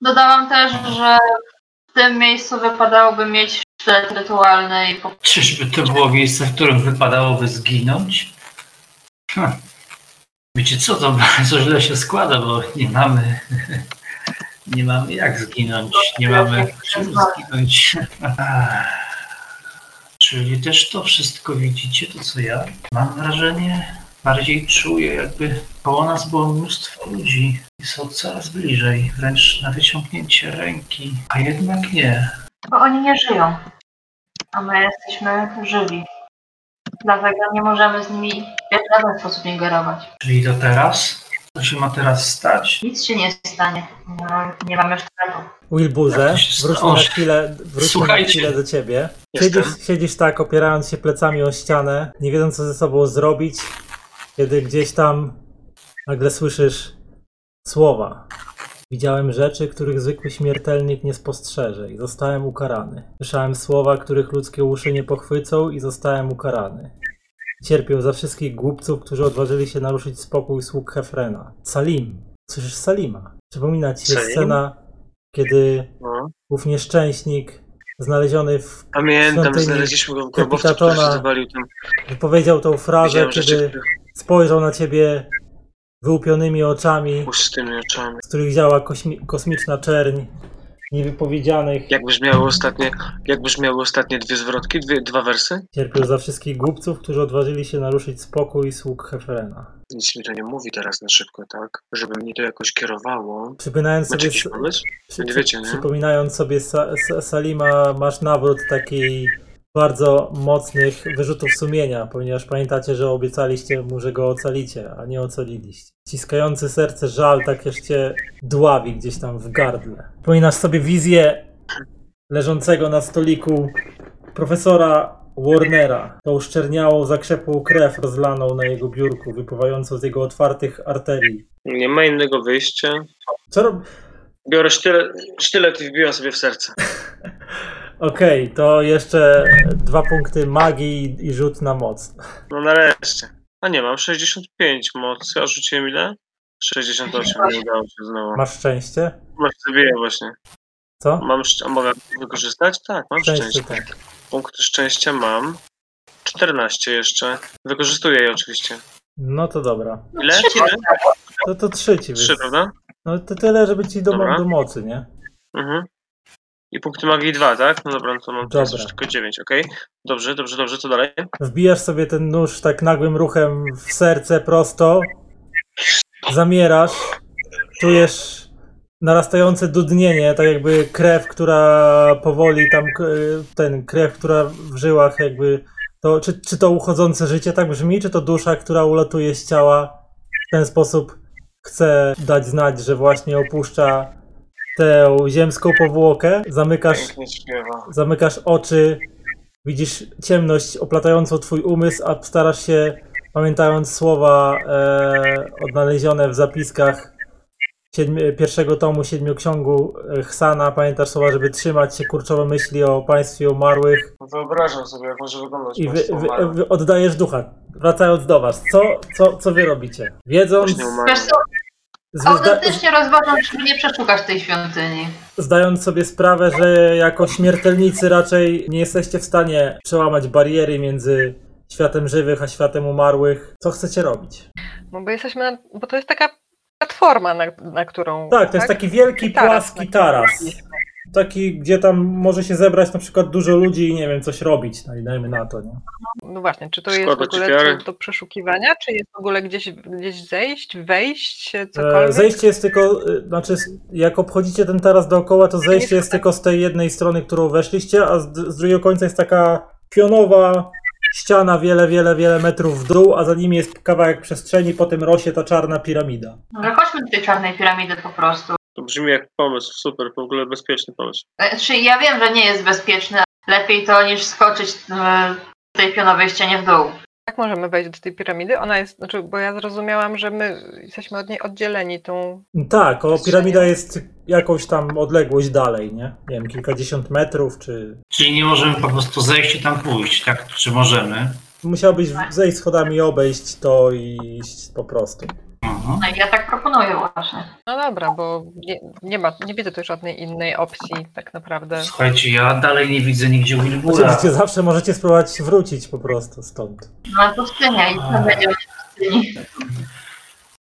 Speaker 5: Dodałam też, że w tym miejscu wypadałoby mieć sztylet rytualny i po
Speaker 3: Czyżby to było miejsce, w którym wypadałoby zginąć? Hm. Wiecie co, to bardzo źle się składa, bo nie mamy... Nie mamy jak zginąć, nie mamy czym zginąć. Czyli też to wszystko widzicie, to co ja? Mam wrażenie, bardziej czuję, jakby koło nas było mnóstwo ludzi i są coraz bliżej, wręcz na wyciągnięcie ręki, a jednak nie.
Speaker 5: Bo oni nie żyją, a my jesteśmy żywi. Dlatego nie możemy z nimi w żaden sposób ingerować.
Speaker 3: Czyli to teraz? Co się ma teraz stać?
Speaker 5: Nic się nie stanie. No, nie mamy sztyletu.
Speaker 1: Wilburze, wróćmy na chwilę, wróćmy na chwilę do ciebie. Siedzisz, siedzisz tak, opierając się plecami o ścianę, nie wiedząc co ze sobą zrobić, kiedy gdzieś tam nagle słyszysz słowa. Widziałem rzeczy, których zwykły śmiertelnik nie spostrzeże i zostałem ukarany. Słyszałem słowa, których ludzkie uszy nie pochwycą i zostałem ukarany. Cierpię za wszystkich głupców, którzy odważyli się naruszyć spokój sług Hefrena. Salim. Słyszysz Salima. Przypomina ci się
Speaker 2: Salim?
Speaker 1: scena, kiedy
Speaker 2: No.
Speaker 1: ów nieszczęśnik znaleziony w
Speaker 2: Pamiętam, znaleźliśmy go w grobowcu, który
Speaker 1: Kapitatona.
Speaker 2: się zawalił tam.
Speaker 1: wypowiedział tą frazę,
Speaker 2: Widziałem rzeczy,
Speaker 1: kiedy
Speaker 2: których
Speaker 1: spojrzał na ciebie wyłupionymi oczami,
Speaker 2: pustymi oczami.
Speaker 1: z których działa kośmi- kosmiczna czerń niewypowiedzianych.
Speaker 2: Jak brzmiały ostatnie, jak brzmiały ostatnie dwie zwrotki, dwie, dwa wersy?
Speaker 1: Cierpiał za wszystkich głupców, którzy odważyli się naruszyć spokój sług Hefrena.
Speaker 2: Nic mi to nie mówi teraz na szybko, tak? Żeby mnie to jakoś kierowało.
Speaker 1: Przypominając
Speaker 2: Macie
Speaker 1: sobie,
Speaker 2: jakiś pomysł?
Speaker 1: przy,
Speaker 2: Nie wiecie, nie?
Speaker 1: przypominając sobie Sa- Sa- Salima, masz nawrót takiej bardzo mocnych wyrzutów sumienia, ponieważ pamiętacie, że obiecaliście mu, że go ocalicie, a nie ocaliliście. Ciskający serce żal tak cię dławi gdzieś tam w gardle. Przypominasz sobie wizję leżącego na stoliku profesora Warnera, tą szczerniałą, zakrzepłą krew rozlaną na jego biurku, wypływającą z jego otwartych arterii.
Speaker 2: Nie ma innego wyjścia.
Speaker 1: Co rob...
Speaker 2: Biorę sztylet, sztylet i wbijam sobie w serce.
Speaker 1: Okej, to jeszcze dwa punkty magii i rzut na moc.
Speaker 2: No nareszcie. A nie, mam 65 mocy, a rzuciłem ile? 68, nie udało się znowu.
Speaker 1: Masz szczęście?
Speaker 2: Masz sobie właśnie.
Speaker 1: Co?
Speaker 2: Mam szcz- a mogę wykorzystać? Tak, mam
Speaker 1: Szczęście,
Speaker 2: szczęście.
Speaker 1: tak.
Speaker 2: Punkty szczęścia mam. 14 jeszcze. Wykorzystuję je oczywiście.
Speaker 1: No to dobra.
Speaker 2: Ile?
Speaker 5: Trzy
Speaker 2: Ile?
Speaker 1: To, to trzy ci
Speaker 2: 3,
Speaker 1: wys...
Speaker 2: prawda?
Speaker 1: No to tyle, żeby ci do,
Speaker 2: Dobra.
Speaker 1: do mocy, nie?
Speaker 2: Mhm. I punkty magii 2, tak? No dobra, no to mam teraz
Speaker 1: Dobra.
Speaker 2: już tylko 9, okej? Dobrze, dobrze, dobrze, co dalej?
Speaker 1: Wbijasz sobie ten nóż tak nagłym ruchem w serce prosto. Zamierasz. Czujesz narastające dudnienie, tak jakby krew, która powoli tam, k- ten krew, która w żyłach jakby, to, czy, czy to uchodzące życie tak brzmi, czy to dusza, która ulatuje z ciała w ten sposób chce dać znać, że właśnie opuszcza tę ziemską powłokę, zamykasz
Speaker 2: Pięknie śpiewa.
Speaker 1: zamykasz oczy, widzisz ciemność oplatającą twój umysł, a starasz się pamiętając słowa e, odnalezione w zapiskach siedmi, pierwszego tomu Siedmioksiągu e, Hsana, pamiętasz słowa, żeby trzymać się kurczowe myśli o państwie umarłych
Speaker 2: Wyobrażam sobie, jak może wyglądać
Speaker 1: i wy,
Speaker 2: państwo
Speaker 1: wy,
Speaker 2: umarłe.
Speaker 1: wy oddajesz ducha. Wracając do was, co, co, co wy robicie? Wiedząc,
Speaker 2: Właśnie.
Speaker 5: Wiesz co, autentycznie rozważam, czy nie przeszukać tej świątyni.
Speaker 1: zdając sobie sprawę, że jako śmiertelnicy raczej nie jesteście w stanie przełamać bariery między światem żywych a światem umarłych, co chcecie robić?
Speaker 4: No bo jesteśmy, na, bo to jest taka platforma, na, na którą...
Speaker 1: Tak, to jest taki wielki,
Speaker 4: Taras,
Speaker 1: płaski taras. Taki, gdzie tam może się zebrać na przykład dużo ludzi i nie wiem, coś robić. No i dajmy na to, nie?
Speaker 4: No właśnie, czy to jest w ogóle do, przeszukiwania, czy jest w ogóle gdzieś, gdzieś zejść, wejść,
Speaker 1: E,
Speaker 4: cokolwiek?
Speaker 1: Zejście jest tylko, e, znaczy jak obchodzicie ten taras dookoła, to zejście jest tylko z tej jednej strony, którą weszliście, a z, z drugiego końca jest taka pionowa ściana wiele, wiele, wiele metrów w dół, a za nimi jest kawałek przestrzeni, potem rośnie ta czarna piramida.
Speaker 5: Może chodźmy do tej czarnej piramidy po prostu.
Speaker 2: To brzmi jak pomysł, super, w ogóle bezpieczny pomysł.
Speaker 5: Znaczy, ja wiem, że nie jest bezpieczny, ale lepiej to niż skoczyć e, w tej pionowej ścianie w dół.
Speaker 4: Jak możemy wejść do tej piramidy? Ona jest, znaczy, bo ja zrozumiałam, że my jesteśmy od niej oddzieleni tą...
Speaker 1: Tak, o piramida jest jakąś tam odległość dalej, nie? Nie wiem, kilkadziesiąt metrów, czy...
Speaker 3: Czyli nie możemy po prostu zejść i tam pójść, tak? Czy możemy?
Speaker 1: Musiałbyś zejść schodami i obejść to i iść po prostu.
Speaker 3: Mhm.
Speaker 5: No i ja tak proponuję właśnie.
Speaker 4: No dobra, bo nie, nie ma, nie widzę tu żadnej innej opcji tak naprawdę.
Speaker 3: Słuchajcie, ja dalej nie widzę nigdzie Wilbura.
Speaker 1: Oczywiście zawsze możecie spróbować wrócić po prostu stąd.
Speaker 5: No pustynia i co będzie w pustyni.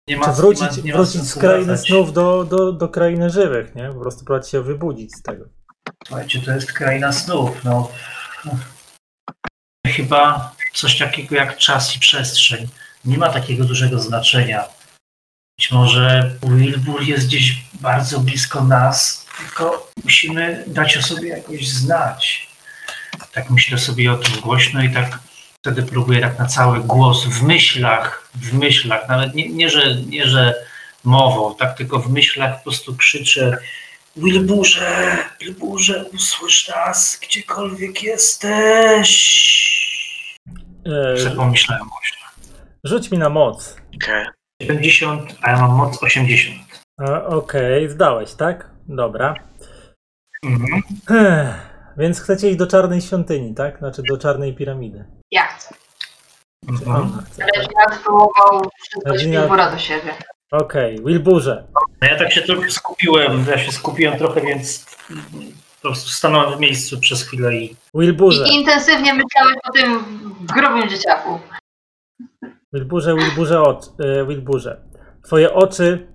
Speaker 3: Nie
Speaker 1: Czy
Speaker 3: ma,
Speaker 1: wrócić,
Speaker 3: nie ma,
Speaker 1: wrócić
Speaker 3: sensu
Speaker 1: z krainy
Speaker 3: wracać.
Speaker 1: snów do, do, do krainy żywych, nie? Po prostu próbować się wybudzić z tego.
Speaker 3: Słuchajcie, to jest kraina snów. No. Chyba coś takiego jak czas i przestrzeń nie ma takiego dużego znaczenia. Być może Wilbur jest gdzieś bardzo blisko nas, tylko musimy dać o sobie jakoś znać. Tak myślę sobie o tym głośno i tak wtedy próbuję tak na cały głos, w myślach, w myślach, nawet nie, nie, że, nie że mową, tak tylko w myślach po prostu krzyczę Wilburze, Wilburze, usłysz nas, gdziekolwiek jesteś.
Speaker 1: E,
Speaker 3: Że pomyślałem głośno.
Speaker 1: rzuć mi na moc.
Speaker 2: Okej.
Speaker 3: 70, a ja mam moc 80.
Speaker 1: E, Okej, zdałeś, tak? Dobra.
Speaker 3: Mhm.
Speaker 1: Ech, więc chcecie iść do czarnej świątyni, tak? Znaczy do czarnej piramidy.
Speaker 5: Ja chcę.
Speaker 3: Mhm.
Speaker 1: ona chce?
Speaker 5: Ale ja spróbował przyzwać
Speaker 1: Znaczy, ja-
Speaker 5: Wilbura do siebie.
Speaker 1: Okej, Wilburze.
Speaker 3: No ja tak się trochę skupiłem, ja się skupiłem trochę, więc po prostu stanąłem w miejscu przez chwilę i
Speaker 1: Wilburze.
Speaker 5: I intensywnie myślałeś o tym grubym dzieciaku.
Speaker 1: Wilburze, Wilburze, ocz, e, Wilburze. Twoje oczy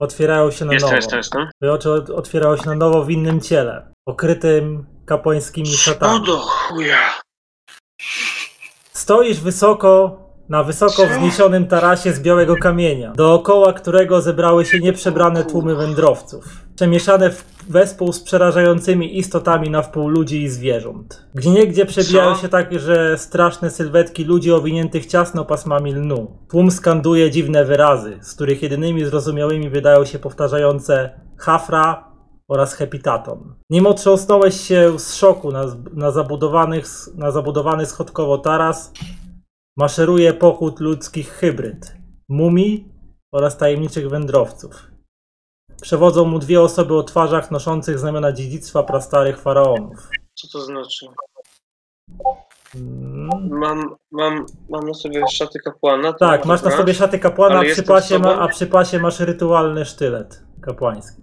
Speaker 1: otwierają się na nowo.
Speaker 2: jestem.
Speaker 1: Twoje oczy otwierały się na nowo w innym ciele, okrytym kapłańskimi szatami.
Speaker 2: Do chuja.
Speaker 1: Stoisz wysoko, na wysoko wzniesionym tarasie z białego kamienia, dookoła którego zebrały się nieprzebrane tłumy wędrowców, przemieszane w wespół z przerażającymi istotami na wpół ludzi i zwierząt. Gdzieniegdzie przebijają
Speaker 2: Co?
Speaker 1: się także straszne sylwetki ludzi owiniętych ciasno pasmami lnu. Tłum skanduje dziwne wyrazy, z których jedynymi zrozumiałymi wydają się powtarzające Hafra oraz Hepitaton. Nim otrząsnąłeś się z szoku na, na, zabudowanych, na zabudowany schodkowo taras, maszeruje pochód ludzkich hybryd, mumii oraz tajemniczych wędrowców. Przewodzą mu dwie osoby o twarzach noszących znamiona dziedzictwa prastarych faraonów.
Speaker 2: Co to znaczy?
Speaker 1: Mm,
Speaker 2: Mam, mam, mam na sobie szaty kapłana. to
Speaker 1: Tak, masz na
Speaker 2: brać.
Speaker 1: sobie szaty kapłana, a
Speaker 2: Ale
Speaker 1: przy,
Speaker 2: jestem
Speaker 1: pasie ma,
Speaker 2: sobą?
Speaker 1: a przy pasie masz rytualny sztylet kapłański.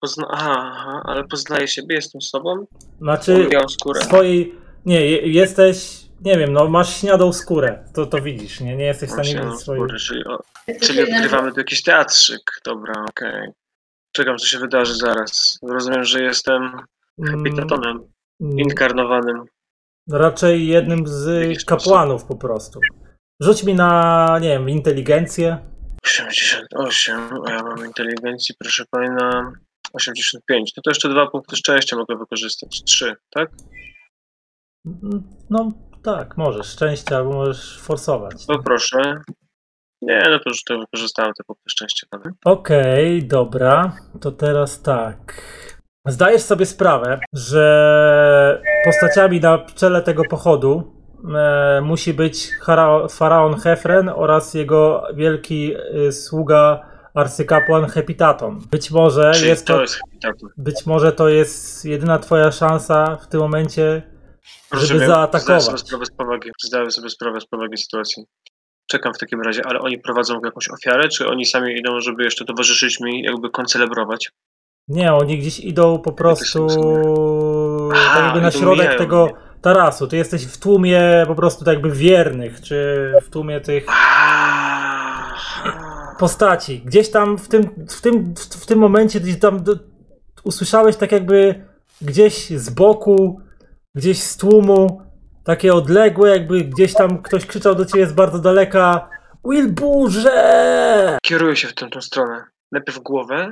Speaker 2: Pozna... Aha, aha, ale poznaję siebie, jestem sobą.
Speaker 1: Znaczy,
Speaker 2: białą skórę.
Speaker 1: swojej. Nie, je- jesteś. Nie wiem, no masz śniadą skórę. To, to widzisz, nie? Nie jesteś w stanie widzieć swojej.
Speaker 2: skórę, czyli, o, czyli odgrywamy tu jakiś teatrzyk. Dobra, okej. Czekam, co się wydarzy zaraz. Rozumiem, że jestem
Speaker 1: Mm,
Speaker 2: kapitatonem
Speaker 1: mm,
Speaker 2: inkarnowanym.
Speaker 1: Raczej jednym z kapłanów po prostu. Rzuć mi na, nie wiem, inteligencję.
Speaker 2: 88, a ja mam inteligencji, proszę pana, 85. No to jeszcze dwa punkty szczęścia mogę wykorzystać. Trzy, tak?
Speaker 1: Mm, No tak, możesz. Szczęście albo możesz forsować.
Speaker 2: Poproszę. Nie, no to już to wykorzystałem te punkty szczęścia. Dobra.
Speaker 1: Okej, dobra. To teraz tak. Zdajesz sobie sprawę, że postaciami na czele tego pochodu e, musi być Hara- faraon Hefren oraz jego wielki e, sługa arcykapłan Hepitaton. Być może
Speaker 2: Czyli
Speaker 1: jest
Speaker 2: to
Speaker 1: to,
Speaker 2: jest
Speaker 1: być może to jest jedyna twoja szansa w tym momencie, żeby
Speaker 2: Rozumiem.
Speaker 1: zaatakować.
Speaker 2: Sobie sprawę z powagi. Zdaję sobie sprawę z powagi sytuacji. Czekam w takim razie, ale oni prowadzą jakąś ofiarę, czy oni sami idą, żeby jeszcze towarzyszyć mi, jakby koncelebrować?
Speaker 1: Nie, oni gdzieś idą po prostu
Speaker 2: Aha,
Speaker 1: tak jakby na środek tego
Speaker 2: mnie.
Speaker 1: tarasu. Ty jesteś w tłumie po prostu tak jakby wiernych, czy w tłumie tych postaci. Gdzieś tam w tym, w tym, w tym momencie gdzieś tam usłyszałeś tak jakby gdzieś z boku, gdzieś z tłumu, takie odległe, jakby gdzieś tam ktoś krzyczał do ciebie z bardzo daleka Wilburze!
Speaker 2: Kieruję się w tę, stronę. Najpierw głowę,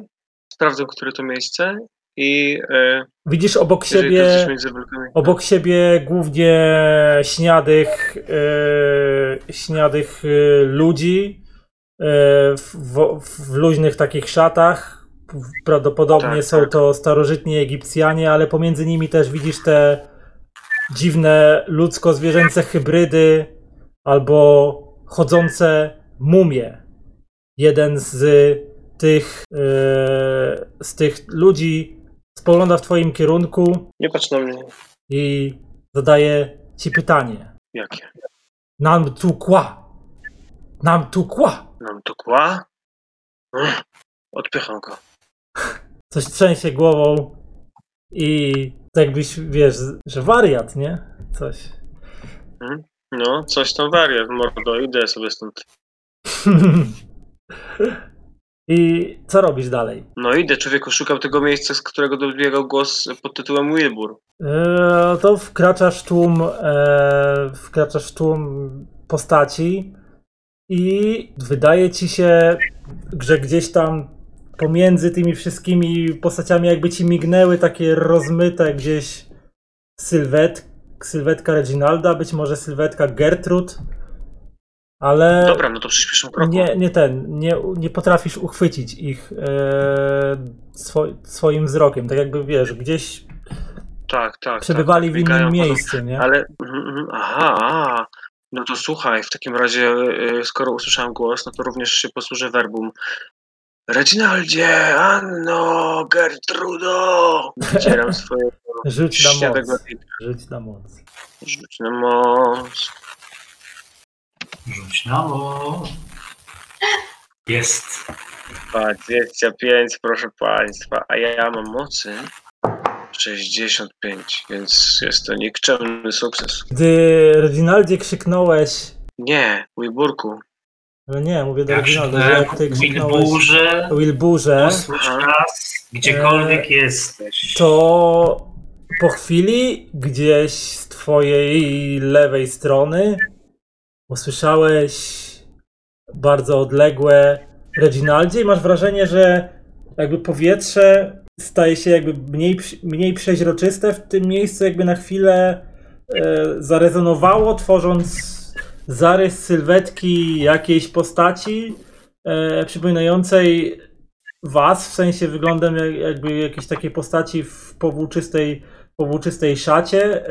Speaker 2: sprawdzę, które to miejsce i e,
Speaker 1: Widzisz obok siebie. Obok siebie głównie śniadych, e, śniadych e, ludzi e, w, w, w luźnych takich szatach. Prawdopodobnie
Speaker 2: Tak,
Speaker 1: są
Speaker 2: tak.
Speaker 1: to starożytni Egipcjanie, ale pomiędzy nimi też widzisz te dziwne ludzko-zwierzęce hybrydy albo chodzące mumie. Jeden z tych, e, z tych ludzi spogląda w twoim kierunku
Speaker 2: Nie patrz na mnie.
Speaker 1: i zadaje ci pytanie.
Speaker 2: Jakie?
Speaker 1: Nam tu kła. Nam tu kła.
Speaker 2: Mam to kła? Odpycham go.
Speaker 1: Coś trzęsie głową i jakbyś, wiesz, że wariat, nie? Coś.
Speaker 2: No, coś tam wariat, mordo, idę sobie stąd.
Speaker 1: I co robisz dalej?
Speaker 2: No idę, człowieku, szukam tego miejsca, z którego dobiegał głos pod tytułem Wilbur.
Speaker 1: Eee, to wkraczasz w tłum, e, wkraczasz w tłum postaci i wydaje ci się, że gdzieś tam pomiędzy tymi wszystkimi postaciami jakby ci mignęły takie rozmyte gdzieś sylwet, sylwetka Reginalda, być może sylwetka Gertrud, ale
Speaker 2: Dobra, no to przyspieszam kroku.
Speaker 1: nie, nie ten, nie, nie potrafisz uchwycić ich e, swo, swoim wzrokiem, tak jakby wiesz, gdzieś
Speaker 2: Tak, tak.
Speaker 1: przebywali
Speaker 2: tak,
Speaker 1: w innym miejscu, nie?
Speaker 2: Ale, mhm, mhm, aha, no to słuchaj, w takim razie, y, skoro usłyszałem głos, no to również się posłużę werbum. Reginaldzie, Anno, Gertrudo! Wycieram swoje
Speaker 1: Rzuć na moc.
Speaker 2: na
Speaker 1: Rzuć na moc.
Speaker 2: Rzuć na moc.
Speaker 3: Rzuć na moc. Jest.
Speaker 2: 25, proszę państwa, a ja mam mocy 65, więc jest to nikczemny sukces.
Speaker 1: Gdy Reginaldzie krzyknąłeś,
Speaker 2: Nie, Wilburku.
Speaker 1: Ale nie, mówię do Reginalda, że jak ty krzyknąłeś
Speaker 3: Wilburze,
Speaker 1: Wilburze,
Speaker 3: posłuchaj
Speaker 2: Aha.
Speaker 3: nas, gdziekolwiek jesteś.
Speaker 1: to po chwili gdzieś z twojej lewej strony usłyszałeś bardzo odległe Reginaldzie i masz wrażenie, że jakby powietrze staje się jakby mniej, mniej przeźroczyste w tym miejscu, jakby na chwilę e, zarezonowało, tworząc zarys sylwetki jakiejś postaci e, przypominającej was, w sensie wyglądem jak- jakby jakiejś takiej postaci w powłóczystej, powłóczystej szacie e,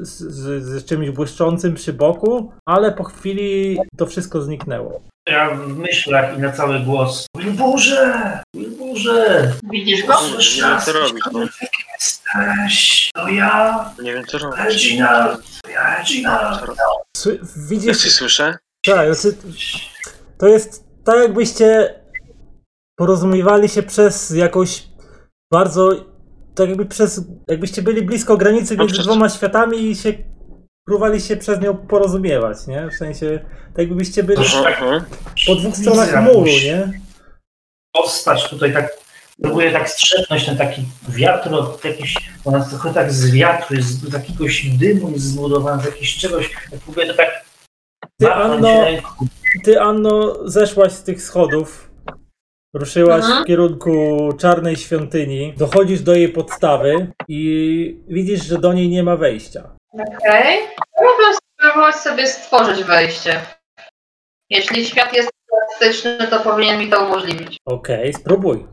Speaker 1: z, z, z czymś błyszczącym przy boku, ale po chwili to wszystko zniknęło.
Speaker 3: Ja w myślach i na cały głos. Wilburze! Wilburze!
Speaker 5: Widzisz go?
Speaker 2: Wiem, co robić, no.
Speaker 3: Jesteś. To ja,
Speaker 2: Nie wiem co robić.
Speaker 3: Reginald. To ja, Reginald.
Speaker 1: Sły-
Speaker 2: Ja
Speaker 1: Widzisz,
Speaker 2: słyszę?
Speaker 1: tak, znaczy, to jest tak jakbyście porozumiewali się przez jakąś bardzo, tak jakby przez, jakbyście byli blisko granicy
Speaker 2: No
Speaker 1: między dwoma światami i się próbowali się przez nią porozumiewać, nie? W sensie, tak jakbyście byli
Speaker 2: Aha, aha.
Speaker 1: po dwóch stronach muru, nie?
Speaker 3: Postać tutaj tak, próbuję tak strzepnąć ten taki wiatr od jakiś, ona trochę tak z wiatru, z jakiegoś dymu jest zbudowany, z jakiegoś czegoś, ja próbuję to tak
Speaker 1: Ty, Anno, ty, Anno, zeszłaś z tych schodów, ruszyłaś
Speaker 5: Mhm.
Speaker 1: w kierunku czarnej świątyni, dochodzisz do jej podstawy i widzisz, że do niej nie ma wejścia.
Speaker 5: Okej. Mógłbym spróbować sobie stworzyć wejście. Jeśli świat jest elastyczny, to powinien mi to umożliwić.
Speaker 1: Okej, spróbuj.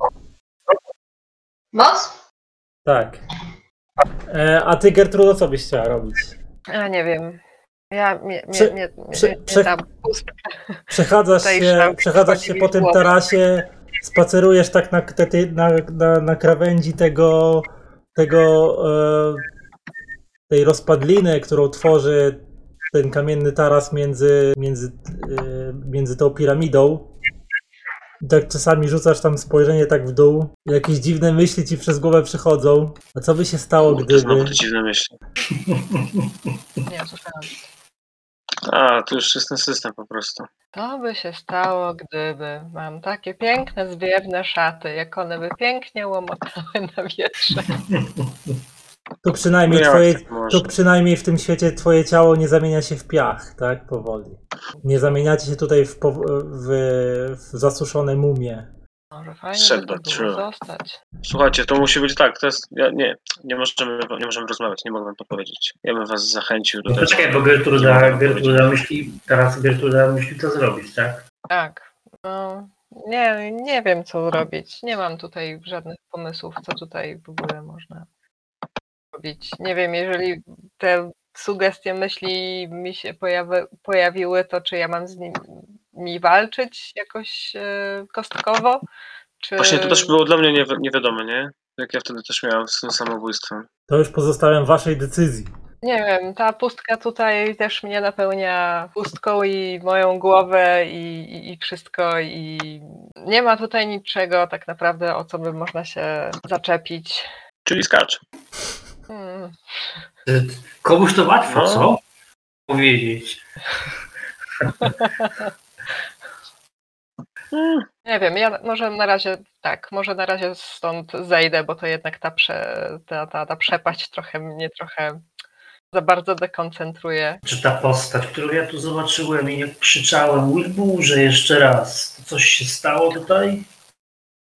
Speaker 5: Moc?
Speaker 1: Tak. E, a ty, Gertrudo, co byś chciała robić?
Speaker 4: Ja nie wiem. Ja mnie,
Speaker 1: Prze-
Speaker 4: mnie, mnie,
Speaker 1: prze-
Speaker 4: mnie,
Speaker 1: prze-
Speaker 4: ta pustka.
Speaker 1: Przechadzasz
Speaker 4: Tutaj
Speaker 1: się,
Speaker 4: szałki
Speaker 1: przechadzasz się
Speaker 4: wchodzi
Speaker 1: po
Speaker 4: mi w
Speaker 1: tym
Speaker 4: głowę.
Speaker 1: tarasie, spacerujesz tak na, te, te, na, na, na krawędzi tego, tego e, tej rozpadliny, którą tworzy ten kamienny taras między, między, e, między tą piramidą. I tak czasami rzucasz tam spojrzenie tak w dół. Jakieś dziwne myśli ci przez głowę przychodzą. A co by się stało,
Speaker 2: Kurde,
Speaker 1: gdyby...
Speaker 2: znowu te dziwne myśli.
Speaker 4: Nie, słyszałam.
Speaker 2: A, to już jest ten system po prostu.
Speaker 4: To by się stało, gdyby mam takie piękne, zwiewne szaty, jak one by pięknie łomotały na wietrze.
Speaker 1: To przynajmniej twoje,
Speaker 2: tak
Speaker 1: to przynajmniej w tym świecie twoje ciało nie zamienia się w piach, tak? Powoli. Nie zamieniacie się tutaj w, pow- w, w zasuszone mumie.
Speaker 4: Może fajnie
Speaker 2: Sad
Speaker 4: by to
Speaker 2: but
Speaker 4: było
Speaker 2: true.
Speaker 4: zostać.
Speaker 2: Słuchajcie, to musi być tak, to jest, ja, nie, nie możemy, nie możemy rozmawiać, nie mogę wam to powiedzieć. Ja bym was zachęcił do
Speaker 3: No
Speaker 2: tego.
Speaker 3: poczekaj, bo Gertruda, Gertruda myśli, teraz Gertruda myśli to zrobić, tak?
Speaker 4: Tak. No, nie, nie wiem, co zrobić. Nie mam tutaj żadnych pomysłów, co tutaj w ogóle można robić. Nie wiem, jeżeli te sugestie myśli mi się pojawi, pojawiły, to czy ja mam z nimi walczyć jakoś e, kostkowo? Czy...
Speaker 2: Właśnie to też było dla mnie nie, nie wiadome, nie? Jak ja wtedy też miałem z tym samobójstwem.
Speaker 1: To już pozostawiam waszej decyzji.
Speaker 4: Nie wiem, ta pustka tutaj też mnie napełnia pustką i moją głowę i, i, i wszystko i nie ma tutaj niczego tak naprawdę, o co by można się zaczepić.
Speaker 2: Czyli skacz.
Speaker 3: Y, Komuś to łatwo,
Speaker 2: No.
Speaker 3: co? Powiedzieć.
Speaker 4: Nie wiem, ja może na razie tak, może na razie stąd zejdę, bo to jednak ta, prze, ta, ta, ta przepaść trochę mnie trochę za bardzo dekoncentruje.
Speaker 3: Czy ta postać, którą ja tu zobaczyłem i jak krzyczałem, Wilburze jeszcze raz, to coś się stało tutaj?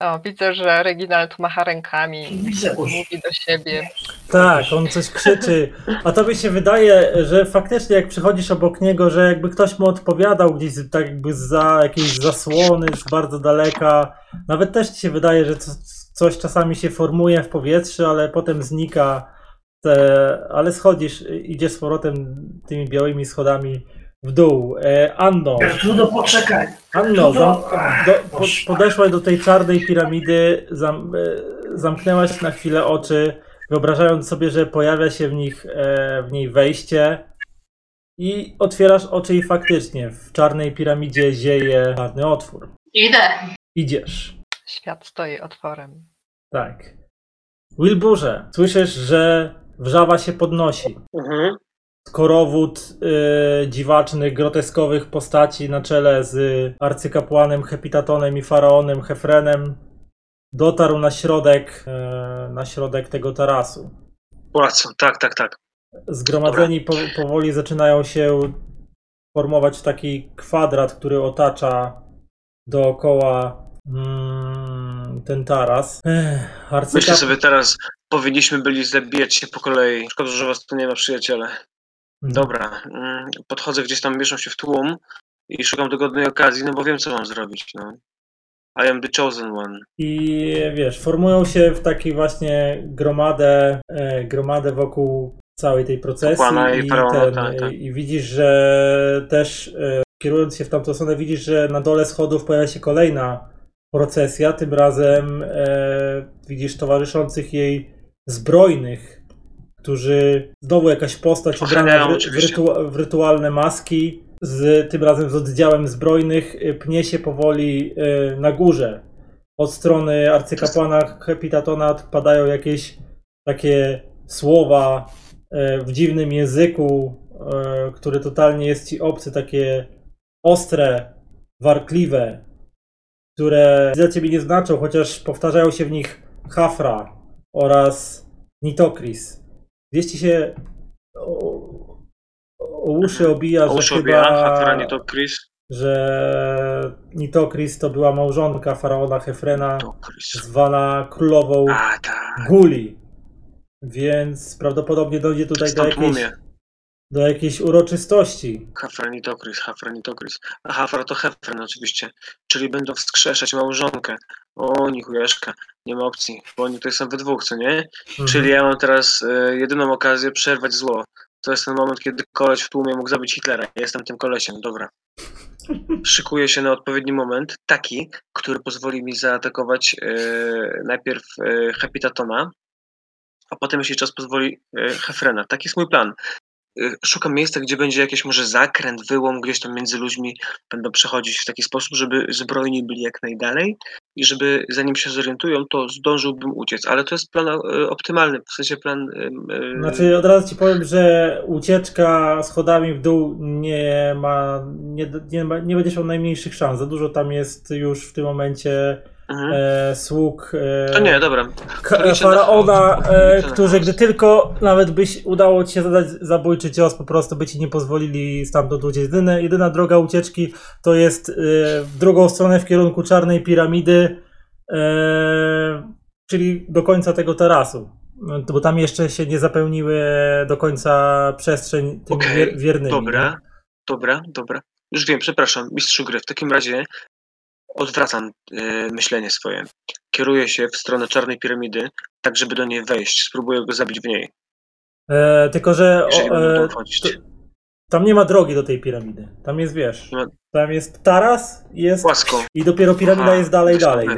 Speaker 4: O, widzę, że Reginald macha rękami, mówi do siebie.
Speaker 1: Tak, on coś krzyczy. A tobie się wydaje, że faktycznie jak przychodzisz obok niego, że jakby ktoś mu odpowiadał gdzieś tak jakby za jakiejś zasłony z bardzo daleka. Nawet też ci się wydaje, że co, coś czasami się formuje w powietrzu, ale potem znika. Te, ale schodzisz, idziesz z powrotem tymi białymi schodami w dół. E, Anno,
Speaker 3: Gertrudo, poczekaj.
Speaker 1: Anno, zam, do, po, podeszłaś do tej czarnej piramidy, zam, e, zamknęłaś na chwilę oczy, wyobrażając sobie, że pojawia się w nich e, w niej wejście i otwierasz oczy i faktycznie w czarnej piramidzie zieje czarny otwór.
Speaker 5: Idę.
Speaker 1: Idziesz.
Speaker 4: Świat stoi otworem.
Speaker 1: Tak. Wilburze, słyszysz, że wrzawa się podnosi.
Speaker 2: Mhm.
Speaker 1: Korowód y, dziwacznych, groteskowych postaci na czele z arcykapłanem Hepitatonem i faraonem Hefrenem dotarł na środek, y, na środek tego tarasu.
Speaker 2: Płacą, tak, tak, tak.
Speaker 1: Zgromadzeni po, powoli zaczynają się formować w taki kwadrat, który otacza dookoła mm, ten taras. Ech,
Speaker 2: Myślę
Speaker 1: arcykap...
Speaker 2: sobie teraz, powinniśmy byli zabijać się po kolei. Szkoda, że was tu nie ma, przyjaciele. Dobra, mm, podchodzę gdzieś tam, mieszam się w tłum i szukam dogodnej okazji, no bo wiem, co mam zrobić, no. I am the chosen one.
Speaker 1: I wiesz, formują się w takiej właśnie gromadę, e, gromadę wokół całej tej procesji
Speaker 2: Kapłana i
Speaker 1: i,
Speaker 2: faraona,
Speaker 1: ten,
Speaker 2: tak, tak.
Speaker 1: i widzisz, że też e, kierując się w tamtą stronę, widzisz, że na dole schodów pojawia się kolejna procesja, tym razem e, widzisz towarzyszących jej zbrojnych, którzy znowu jakaś postać ubrana w, rytu, w rytualne maski, z, tym razem z oddziałem zbrojnych, y, pnie się powoli y, na górze. Od strony arcykapłana Hepitatona padają jakieś takie słowa y, w dziwnym języku, który totalnie jest ci obcy, takie ostre, warkliwe, które dla ciebie nie znaczą, chociaż powtarzają się w nich Hafra oraz Nitokris. Gdzieś ci się o, o uszy obija, że
Speaker 2: Uszobia,
Speaker 1: chyba
Speaker 2: Hafrani to Chris.
Speaker 1: że Nitokris to była małżonka faraona Hefrena, zwana królową
Speaker 2: A, tak.
Speaker 1: Guli. Więc prawdopodobnie dojdzie tutaj do jakiejś, do jakiejś uroczystości.
Speaker 2: Hafranitokris, Hafranitokris. A Hafra to Hefren oczywiście. Czyli będą wskrzeszać małżonkę. O, nichujeszka. Nie ma opcji, bo oni tutaj są we dwóch, co nie?
Speaker 1: Mhm.
Speaker 2: Czyli ja mam teraz e, jedyną okazję przerwać zło. To jest ten moment, kiedy koleś w tłumie mógł zabić Hitlera. Ja jestem tym kolesiem, dobra. Szykuję się na odpowiedni moment, taki, który pozwoli mi zaatakować e, najpierw e, Hapitatona, a potem, jeśli czas pozwoli, e, Hefrena. Taki jest mój plan. E, Szukam miejsca, gdzie będzie jakiś może zakręt, wyłom gdzieś tam między ludźmi. Będą przechodzić w taki sposób, żeby zbrojni byli jak najdalej i żeby zanim się zorientują, to zdążyłbym uciec. Ale to jest plan e, optymalny, w sensie plan... e,
Speaker 1: Znaczy od razu ci powiem, że ucieczka schodami w dół nie ma, nie, nie, ma, nie miał najmniejszych szans. Za dużo tam jest już w tym momencie
Speaker 2: mhm.
Speaker 1: e, sług e,
Speaker 2: To nie, dobra.
Speaker 1: Faraona,
Speaker 2: na-
Speaker 1: e, którzy gdy tylko nawet byś udało ci się zadać zabójczy cios, po prostu by ci nie pozwolili stamtąd uciec. Jedyne, jedyna droga ucieczki to jest e, w drugą stronę w kierunku czarnej piramidy, e, czyli do końca tego tarasu. No, Bo tam jeszcze się nie zapełniły do końca przestrzeń tymi
Speaker 2: Okej,
Speaker 1: wier, wiernymi.
Speaker 2: Dobra,
Speaker 1: nie?
Speaker 2: dobra, dobra. Już wiem, przepraszam, mistrzu gry. W takim razie odwracam e, myślenie swoje. Kieruję się w stronę czarnej piramidy, tak żeby do niej wejść. Spróbuję go zabić w niej,
Speaker 1: E, tylko, że
Speaker 2: jeżeli
Speaker 1: o, e, to- tam nie ma drogi do tej piramidy. Tam jest, wiesz,
Speaker 2: ma-
Speaker 1: tam jest taras jest
Speaker 2: Płasko.
Speaker 1: i dopiero piramida
Speaker 2: Aha,
Speaker 1: jest dalej, dalej.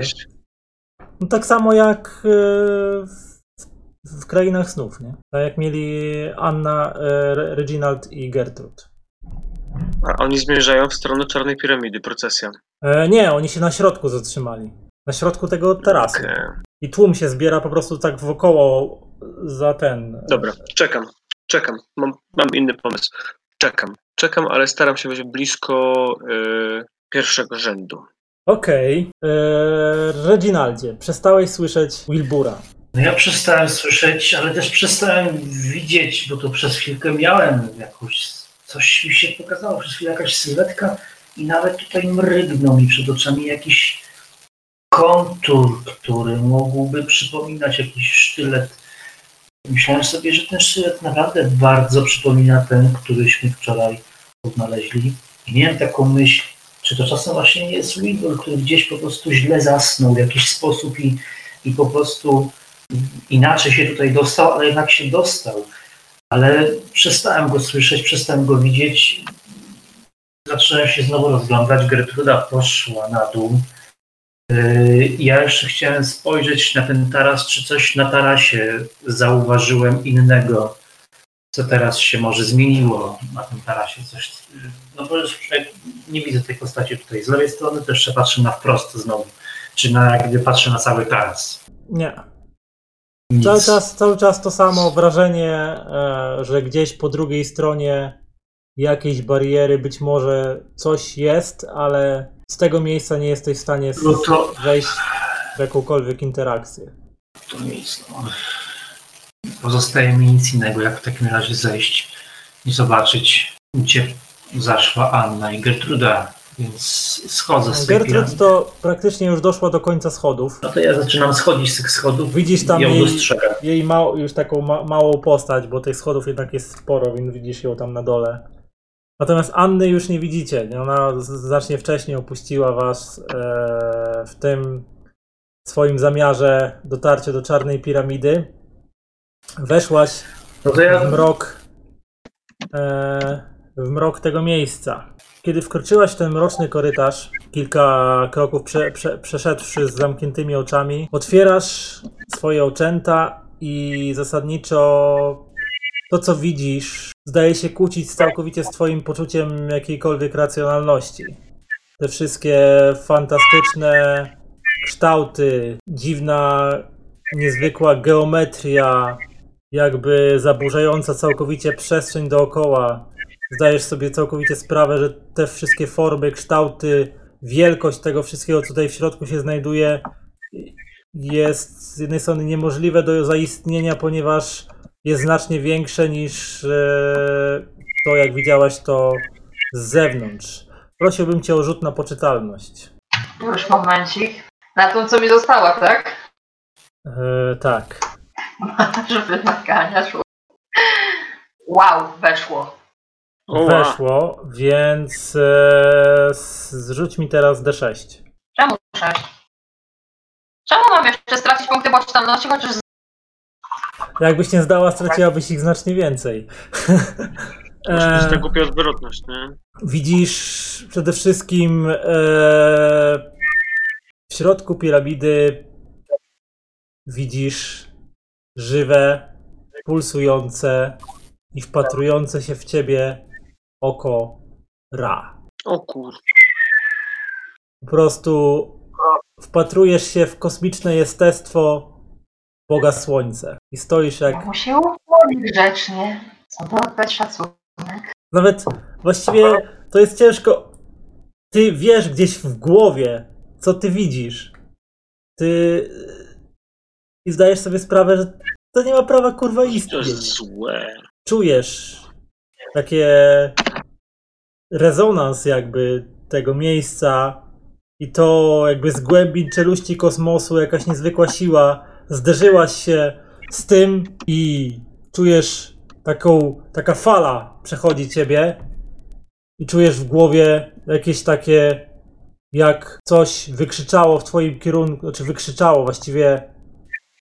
Speaker 1: No tak samo jak e, w, krainach snów, nie? Tak jak mieli Anna, e, Re- Reginald i Gertrud.
Speaker 2: A oni zmierzają w stronę czarnej piramidy, procesja.
Speaker 1: E, nie, oni się na środku zatrzymali. Na środku tego tarasu.
Speaker 2: Okej.
Speaker 1: I tłum się zbiera po prostu tak wokoło za ten.
Speaker 2: Dobra, czekam, czekam. Mam, mam inny pomysł. Czekam, czekam, ale staram się być blisko e, pierwszego rzędu.
Speaker 1: Okej. E, Reginaldzie, przestałeś słyszeć Wilbura.
Speaker 3: No ja przestałem słyszeć, ale też przestałem widzieć, bo to przez chwilkę miałem jakąś, coś mi się pokazało, przez chwilę jakaś sylwetka i nawet tutaj mrygnął mi przed oczami jakiś kontur, który mógłby przypominać jakiś sztylet. Myślałem sobie, że ten sztylet naprawdę bardzo przypomina ten, któryśmy wczoraj odnaleźli. I miałem taką myśl, czy to czasem właśnie nie jest Wilbur, który gdzieś po prostu źle zasnął w jakiś sposób i, i po prostu inaczej się tutaj dostał, ale jednak się dostał. Ale przestałem go słyszeć, przestałem go widzieć. Zacząłem się znowu rozglądać. Gertruda poszła na dół. Yy, Ja jeszcze chciałem spojrzeć na ten taras, czy coś na tarasie zauważyłem innego, co teraz się może zmieniło na tym tarasie. Coś, no bo już nie widzę tej postaci tutaj z lewej strony, to jeszcze patrzę na wprost znowu, czy na, gdyby patrzę na cały taras.
Speaker 1: Nie.
Speaker 3: Nic.
Speaker 1: Cały czas, cały czas to samo wrażenie, e, że gdzieś po drugiej stronie jakiejś bariery być może coś jest, ale z tego miejsca nie jesteś w stanie
Speaker 3: No to
Speaker 1: wejść w jakąkolwiek interakcję.
Speaker 3: To nic. No. Pozostaje mi nic innego, jak w takim razie zejść i zobaczyć, gdzie zaszła Anna i Gertruda, więc schodzę z tej
Speaker 1: Gertrud
Speaker 3: piramidy.
Speaker 1: to praktycznie już doszła do końca schodów.
Speaker 3: No to ja zaczynam schodzić z tych schodów
Speaker 1: Widzisz tam jej,
Speaker 3: dostrzegam.
Speaker 1: jej już taką ma, małą postać, bo tych schodów jednak jest sporo, więc widzisz ją tam na dole. Natomiast Anny już nie widzicie. Ona znacznie wcześniej opuściła was e, w tym swoim zamiarze dotarcia do czarnej piramidy. Weszłaś
Speaker 3: No
Speaker 1: w mrok e, w mrok tego miejsca. Kiedy wkroczyłaś w ten mroczny korytarz, kilka kroków prze, prze, przeszedłszy z zamkniętymi oczami, otwierasz swoje oczęta i zasadniczo to, co widzisz, zdaje się kłócić całkowicie z twoim poczuciem jakiejkolwiek racjonalności. Te wszystkie fantastyczne kształty, dziwna, niezwykła geometria, jakby zaburzająca całkowicie przestrzeń dookoła. Zdajesz sobie całkowicie sprawę, że te wszystkie formy, kształty, wielkość tego wszystkiego, co tutaj w środku się znajduje, jest z jednej strony niemożliwe do zaistnienia, ponieważ jest znacznie większe niż e, to, jak widziałaś to z zewnątrz. Prosiłbym cię o rzut na poczytalność.
Speaker 5: Już momencik. Na tą, co mi została, tak?
Speaker 1: E, tak.
Speaker 5: Żeby nakania szło. Wow, weszło.
Speaker 1: Weszło, więc e, zrzuć mi teraz D6.
Speaker 5: Czemu sześć? Czemu mam jeszcze stracić punkty poczytalności, chociaż z...
Speaker 1: Jakbyś nie zdała, straciłabyś ich znacznie więcej. E,
Speaker 2: ta głupia odwrotność, nie?
Speaker 1: Widzisz przede wszystkim e, w środku piramidy widzisz żywe, pulsujące i wpatrujące się w ciebie oko Ra.
Speaker 2: O kur...
Speaker 1: Po prostu wpatrujesz się w kosmiczne jestestwo Boga Słońce i stoisz jak
Speaker 5: Ja mu się ukłoni grzecznie. Co to oddać szacunek.
Speaker 1: Nawet właściwie to jest ciężko. Ty wiesz gdzieś w głowie, co ty widzisz. Ty. I zdajesz sobie sprawę, że to nie ma prawa kurwa
Speaker 2: To
Speaker 1: istnieć.
Speaker 2: jest złe.
Speaker 1: Czujesz takie rezonans jakby tego miejsca i to jakby z głębin czeluści kosmosu jakaś niezwykła siła zderzyłaś się z tym i czujesz taką, taka fala przechodzi ciebie i czujesz w głowie jakieś takie jak coś wykrzyczało w twoim kierunku, znaczy wykrzyczało właściwie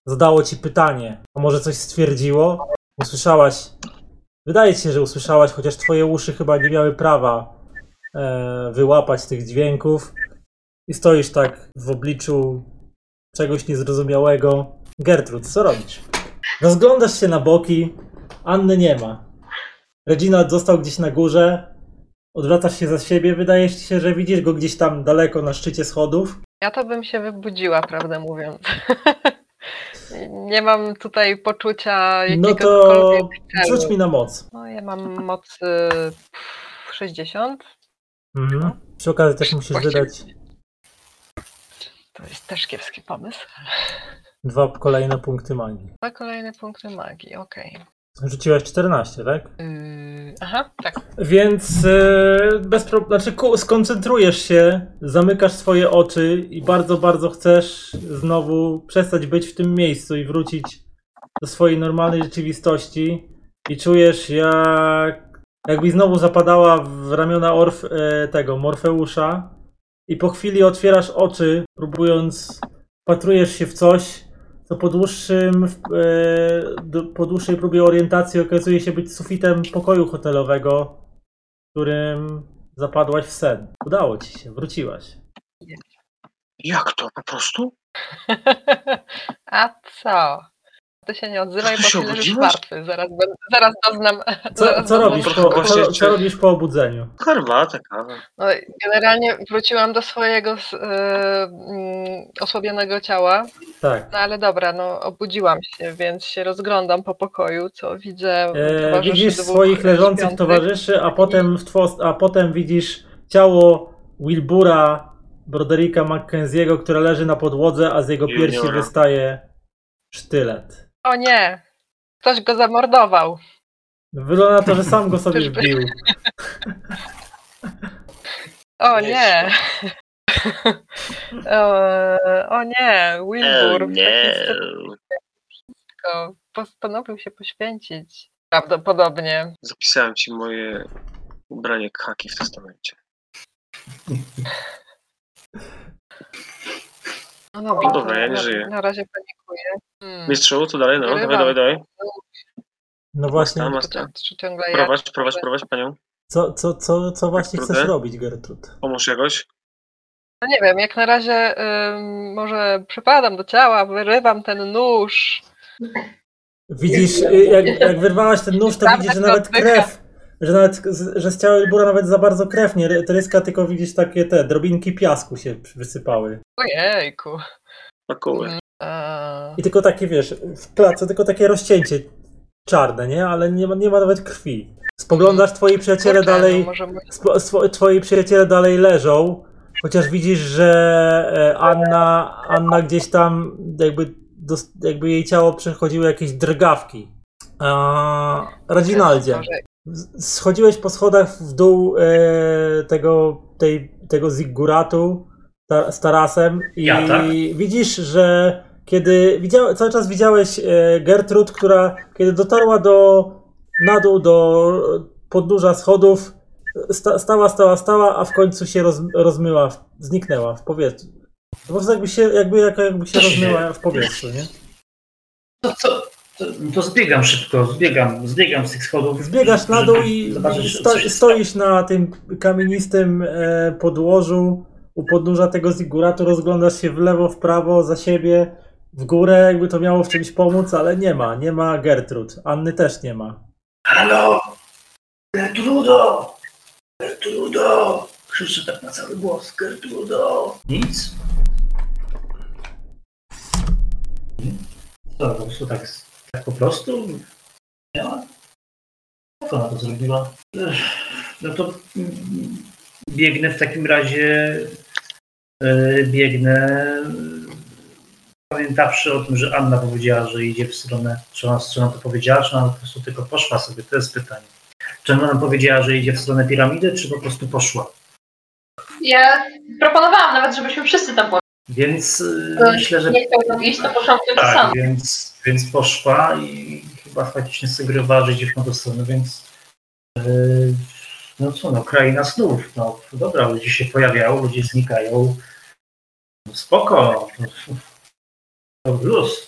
Speaker 1: zadało ci pytanie, a może coś stwierdziło? Usłyszałaś Wydaje ci się, że usłyszałaś, chociaż twoje uszy chyba nie miały prawa e, wyłapać tych dźwięków. I stoisz tak w obliczu czegoś niezrozumiałego. Gertrud, co robisz? Rozglądasz się na boki. Anny nie ma. Reginald został gdzieś na górze. Odwracasz się za siebie. Wydaje ci się, że widzisz go gdzieś tam daleko na szczycie schodów.
Speaker 4: Ja to bym się wybudziła, prawdę mówiąc. Nie mam tutaj poczucia
Speaker 1: No
Speaker 4: jakiegokolwiek
Speaker 1: to
Speaker 4: celu.
Speaker 1: rzuć mi na moc.
Speaker 4: No ja mam moc y, 60.
Speaker 1: Mhm. Przy okazji też musisz
Speaker 4: Właściwie-
Speaker 1: wydać
Speaker 4: To jest też kiepski pomysł.
Speaker 1: Dwa kolejne punkty magii.
Speaker 4: Dwa kolejne punkty magii, okej.
Speaker 1: Rzuciłaś 14, tak?
Speaker 4: Yy, aha, tak.
Speaker 1: Więc e, bez pro... znaczy ku- skoncentrujesz się, zamykasz swoje oczy i bardzo, bardzo chcesz znowu przestać być w tym miejscu i wrócić do swojej normalnej rzeczywistości i czujesz jak jakbyś znowu zapadała w ramiona Orf e, tego Morfeusza i po chwili otwierasz oczy, próbując patrujesz się w coś, co po dłuższym, e, po dłuższej próbie orientacji okazuje się być sufitem pokoju hotelowego, w którym zapadłaś w sen. Udało ci się, wróciłaś.
Speaker 2: Jak to? Po prostu?
Speaker 4: A co? Ty się nie odzywaj, bo
Speaker 2: się
Speaker 4: ty leżysz martwy. Zaraz, zaraz doznam...
Speaker 1: Co,
Speaker 4: zaraz
Speaker 1: co
Speaker 4: doznam
Speaker 1: robisz po, co, robisz po obudzeniu?
Speaker 2: Herbatę, kawę.
Speaker 4: No, generalnie wróciłam do swojego e, mm, osłabionego ciała,
Speaker 1: Tak.
Speaker 4: no ale dobra, no obudziłam się, więc się rozglądam po pokoju, co widzę
Speaker 1: E, widzisz swoich leżących
Speaker 4: śpiących.
Speaker 1: towarzyszy, a potem, w two, a potem widzisz ciało Wilbura Brodericka Mackenzie'ego, które leży na podłodze, a z jego piersi
Speaker 2: Juniora.
Speaker 1: wystaje sztylet.
Speaker 4: O nie! Ktoś go zamordował.
Speaker 1: Wygląda na to, że sam go sobie
Speaker 4: Czyżby?
Speaker 1: wbił.
Speaker 4: O
Speaker 2: Nie
Speaker 4: o, o nie! Wilbur
Speaker 2: Oh,
Speaker 4: w
Speaker 2: nie.
Speaker 4: stopniu postanowił się poświęcić. Prawdopodobnie.
Speaker 2: Zapisałem ci moje ubranie khaki w testamencie.
Speaker 4: No dobra,
Speaker 2: No dobra,
Speaker 4: to
Speaker 2: ja nie
Speaker 4: na,
Speaker 2: żyję.
Speaker 4: Na razie panikuję. Hmm.
Speaker 2: Mistrzu, co dalej? No, dawaj,
Speaker 4: Wyrywam.
Speaker 2: dawaj, dawaj.
Speaker 1: No właśnie,
Speaker 2: Tam,
Speaker 4: Czy,
Speaker 2: tam.
Speaker 4: czy ciągle ja?
Speaker 2: Prowadź, prowadź, prowadź panią.
Speaker 1: co, co, co, co właśnie chcesz robić, Gertrud?
Speaker 2: Pomóż jakoś.
Speaker 4: No nie wiem, jak na razie ym, może przypadam do ciała, wyrywam ten nóż.
Speaker 1: Widzisz, y, jak, jak wyrwałaś ten nóż, to
Speaker 4: Tam
Speaker 1: widzisz, że
Speaker 4: tak
Speaker 1: nawet
Speaker 4: oddycha.
Speaker 1: krew, że nawet z- że z ciała Wilbura nawet za bardzo krew nie ry- tryska, tylko widzisz takie te drobinki piasku się wysypały.
Speaker 4: Ojejku. Mhm. Eee,
Speaker 1: I tylko takie, wiesz, w klatce tylko takie rozcięcie czarne, nie? Ale nie ma, nie ma nawet krwi. Spoglądasz, twoi przyjaciele
Speaker 4: kurczę,
Speaker 1: dalej,
Speaker 4: No może mój-
Speaker 1: spo, swo, twoi przyjaciele dalej leżą, chociaż widzisz, że e, Anna, Anna gdzieś tam jakby, dos, jakby jej ciało przechodziły jakieś drgawki. A,
Speaker 4: może-
Speaker 1: z- schodziłeś po schodach w dół e, tego, tej, tego zigguratu ta, z tarasem i
Speaker 3: Ja, tak?
Speaker 1: widzisz, że kiedy widział, cały czas widziałeś e, Gertrud, która kiedy dotarła do na dół do podnóża schodów, sta, stała, stała, stała, a w końcu się roz, rozmyła, zniknęła w powietrzu. Po prostu jakby się, jakby, jak- jakby się rozmyła w powietrzu, nie?
Speaker 3: Co, co, To, to zbiegam szybko, zbiegam, zbiegam z tych schodów.
Speaker 1: Zbiegasz na dół i sto, stoisz na tym kamienistym e, podłożu u podnóża tego ziguratu, rozglądasz się w lewo, w prawo, za siebie, w górę, jakby to miało w czymś pomóc, ale nie ma, nie ma Gertrud. Anny też nie ma.
Speaker 3: Halo! Gertrudo! Gertrudo! Krzyczę tak na cały głos. Gertrudo! Nic? Co, po prostu tak, tak po prostu? Ma? Jak ona to zrobiła? No to biegnę w takim razie e, biegnę pamiętawszy o tym, że Anna powiedziała, że idzie w stronę, czy ona, czy ona to powiedziała, czy ona po prostu tylko poszła sobie, to jest pytanie. Czy ona powiedziała, że idzie w stronę piramidy, czy po prostu poszła?
Speaker 5: Ja proponowałam nawet, żebyśmy wszyscy tam poszli.
Speaker 3: Więc
Speaker 5: To
Speaker 3: myślę, że
Speaker 5: Nie chciałbym iść, to poszłam tylko
Speaker 3: tak,
Speaker 5: sam.
Speaker 3: więc, więc poszła i chyba faktycznie w tą stronę, więc y, no co, no kraina snów, no dobra, ludzie się pojawiają, ludzie znikają, no, spoko, to, to plus.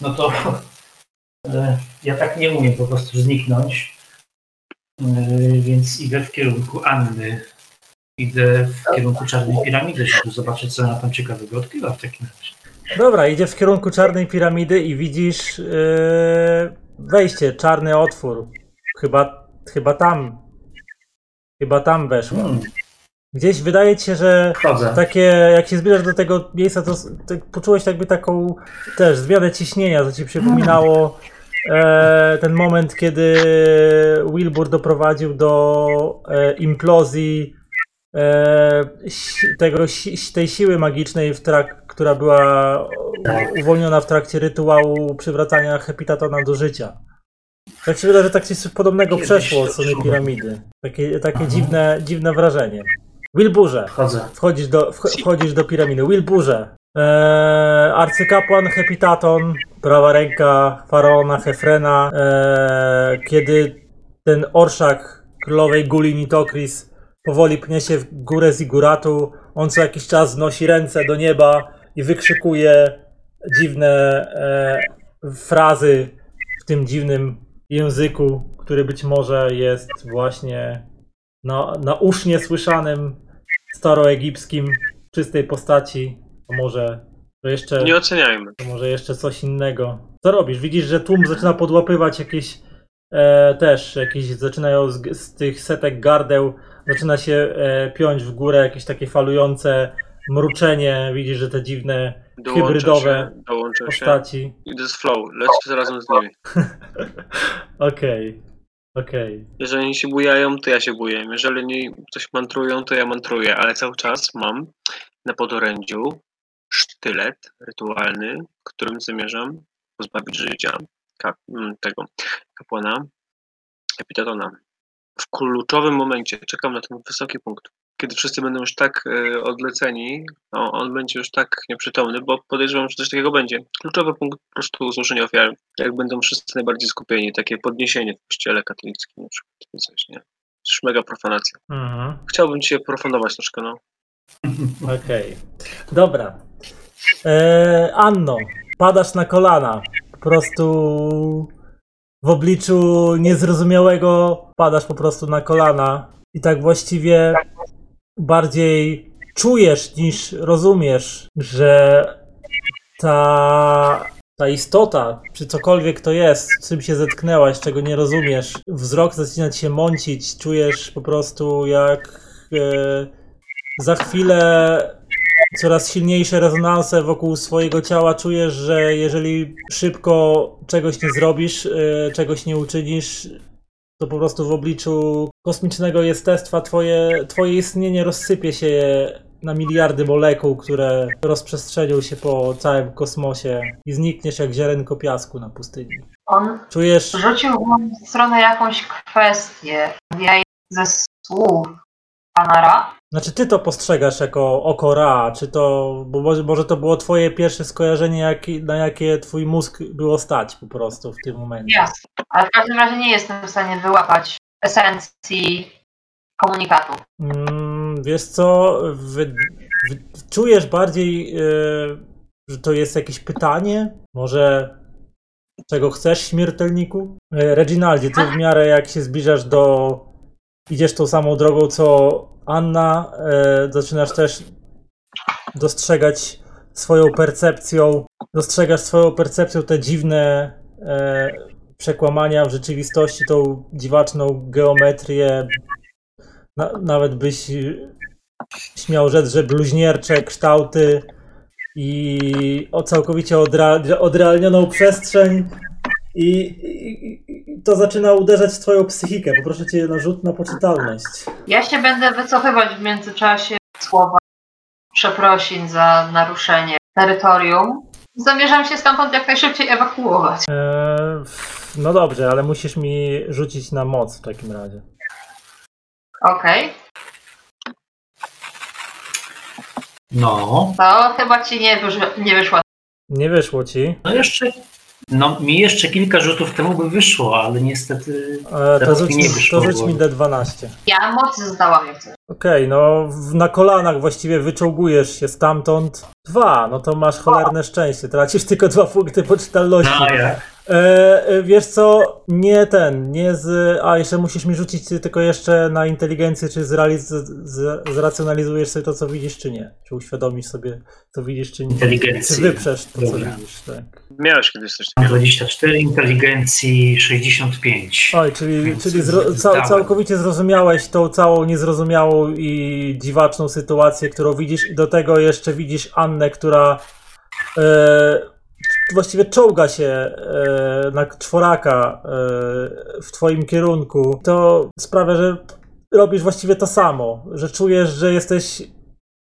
Speaker 3: No to e, ja tak nie umiem po prostu zniknąć, E, więc idę w kierunku Anny. Idę w kierunku Czarnej Piramidy, żeby zobaczyć, co ona tam ciekawego odkrywa w takim razie.
Speaker 1: Dobra, idziesz w kierunku czarnej piramidy i widzisz yy, wejście, czarny otwór. Chyba, chyba tam. Chyba tam weszła.
Speaker 3: Hmm,
Speaker 1: Gdzieś wydaje ci się, że
Speaker 3: wchodzę.
Speaker 1: takie, jak się zbliżasz do tego miejsca, to, tak poczułeś jakby taką też zmianę ciśnienia, co ci przypominało e, ten moment, kiedy Wilbur doprowadził do e, implozji tego, si, tej siły magicznej, w trak, która była uwolniona w trakcie rytuału przywracania Hepitatona do życia. Tak się wydaje, że tak coś podobnego
Speaker 3: Kiedyś
Speaker 1: przeszło strony
Speaker 3: czułem.
Speaker 1: piramidy. Takie, takie
Speaker 3: Aha.
Speaker 1: dziwne, dziwne wrażenie. Wilburze,
Speaker 3: Wchodzę.
Speaker 1: wchodzisz do, wch- wchodzisz do piramidy. Wilburze, eee, arcykapłan Hepitaton, prawa ręka faraona Hefrena, eee, kiedy ten orszak królowej Guli Nitokris powoli pnie się w górę Ziguratu, on co jakiś czas wnosi ręce do nieba i wykrzykuje dziwne e, frazy w tym dziwnym języku, który być może jest właśnie na, na usznie słyszanym staroegipskim w czystej postaci. A może to jeszcze,
Speaker 2: Nie oceniajmy.
Speaker 1: to może jeszcze coś innego. Co robisz? Widzisz, że tłum zaczyna podłapywać jakieś e, też, jakieś zaczynają z, z tych setek gardeł, zaczyna się e, piąć w górę jakieś takie falujące mruczenie. Widzisz, że te dziwne
Speaker 2: Dołączę
Speaker 1: Hybrydowe
Speaker 2: się, dołączę się.
Speaker 1: postaci.
Speaker 2: Idę z flow, lecę razem z nimi.
Speaker 1: Okej, okej.
Speaker 2: Jeżeli oni się bujają, to ja się buję. Jeżeli oni coś mantrują, to ja mantruję, ale cały czas mam na podorędziu sztylet rytualny, którym zamierzam pozbawić życia tego kapłana Epitatona. W kluczowym momencie czekam na ten wysoki punkt. Kiedy wszyscy będą już tak e, odleceni, no, on będzie już tak nieprzytomny, bo podejrzewam, że coś takiego będzie. Kluczowy punkt po prostu złożenia ofiary. Jak będą wszyscy najbardziej skupieni, takie podniesienie w kościele katolickim na przykład. Coś, nie? Już mega profanacja.
Speaker 1: Mhm.
Speaker 2: Chciałbym dzisiaj profanować troszkę, no.
Speaker 1: Okej. Dobra. E, Anno, padasz na kolana. Prostu w obliczu niezrozumiałego padasz po prostu na kolana. I tak właściwie bardziej czujesz niż rozumiesz, że ta, ta istota, czy cokolwiek to jest, z czym się zetknęłaś, czego nie rozumiesz, wzrok zaczyna się mącić, czujesz po prostu jak e, za chwilę coraz silniejsze rezonanse wokół swojego ciała czujesz, że jeżeli szybko czegoś nie zrobisz, y, czegoś nie uczynisz, to po prostu w obliczu kosmicznego jestestwa twoje, twoje istnienie rozsypie się na miliardy molekuł, które rozprzestrzenią się po całym kosmosie i znikniesz jak ziarenko piasku na pustyni.
Speaker 5: On
Speaker 1: Czujesz,
Speaker 5: rzucił w moją stronę jakąś kwestię. Ja ze słów pana Ra.
Speaker 1: Znaczy ty to postrzegasz jako oko Ra, czy to, bo może, może to było twoje pierwsze skojarzenie, jaki, na jakie twój mózg było stać po prostu w tym momencie.
Speaker 5: Jasne. Ale w każdym razie nie jestem w stanie wyłapać esencji komunikatu.
Speaker 1: Mm, wiesz co, wy, wy, czujesz bardziej, e, że to jest jakieś pytanie? Może czego chcesz, śmiertelniku? E, Reginaldzie, ty w miarę jak się zbliżasz do. Idziesz tą samą drogą co Anna, e, zaczynasz też dostrzegać swoją percepcją, dostrzegasz swoją percepcją te dziwne e, przekłamania w rzeczywistości, tą dziwaczną geometrię. Na, nawet byś śmiał rzec, że bluźniercze kształty i o całkowicie odrea- odrealnioną przestrzeń i, i to zaczyna uderzać w twoją psychikę. Poproszę cię na rzut na poczytalność.
Speaker 5: Ja się będę wycofywać w międzyczasie słowa przeprosin za naruszenie terytorium. Zamierzam się stamtąd jak najszybciej ewakuować.
Speaker 1: Eee, no dobrze, ale musisz mi rzucić na moc w takim razie.
Speaker 5: Okej,
Speaker 3: No,
Speaker 5: to chyba ci nie, wysz- nie wyszło.
Speaker 1: Nie wyszło ci.
Speaker 3: no jeszcze, no mi jeszcze kilka rzutów temu by wyszło, ale niestety
Speaker 1: Eee, to rzuć,
Speaker 3: nie
Speaker 1: to
Speaker 3: wyszło,
Speaker 1: rzuć
Speaker 3: bo-
Speaker 1: mi D12.
Speaker 5: Ja moc zdałam jak coś.
Speaker 1: Okej, no w- na kolanach właściwie wyczołgujesz się stamtąd. Dwa, no to masz cholerne szczęście. Tracisz tylko dwa punkty poczytalności.
Speaker 3: No, jak?
Speaker 1: E, wiesz co, nie ten, nie z. A jeszcze musisz mi rzucić tylko jeszcze na inteligencję, czy zrealiz, z, zracjonalizujesz sobie to, co widzisz, czy nie. Czy uświadomisz sobie, co widzisz, czy nie. Czy
Speaker 3: Inteligencji.
Speaker 1: wyprzesz to, co
Speaker 3: Dobra.
Speaker 1: widzisz, tak.
Speaker 2: Miałeś kiedyś coś takiego.
Speaker 3: 24, inteligencji 65.
Speaker 1: Oj, czyli,
Speaker 3: Więc
Speaker 1: czyli zro, całkowicie zrozumiałeś tą całą niezrozumiałą i dziwaczną sytuację, którą widzisz, i do tego jeszcze widzisz Annę, która e, właściwie czołga się e, na czworaka e, w twoim kierunku. To sprawia, że robisz właściwie to samo, że czujesz, że jesteś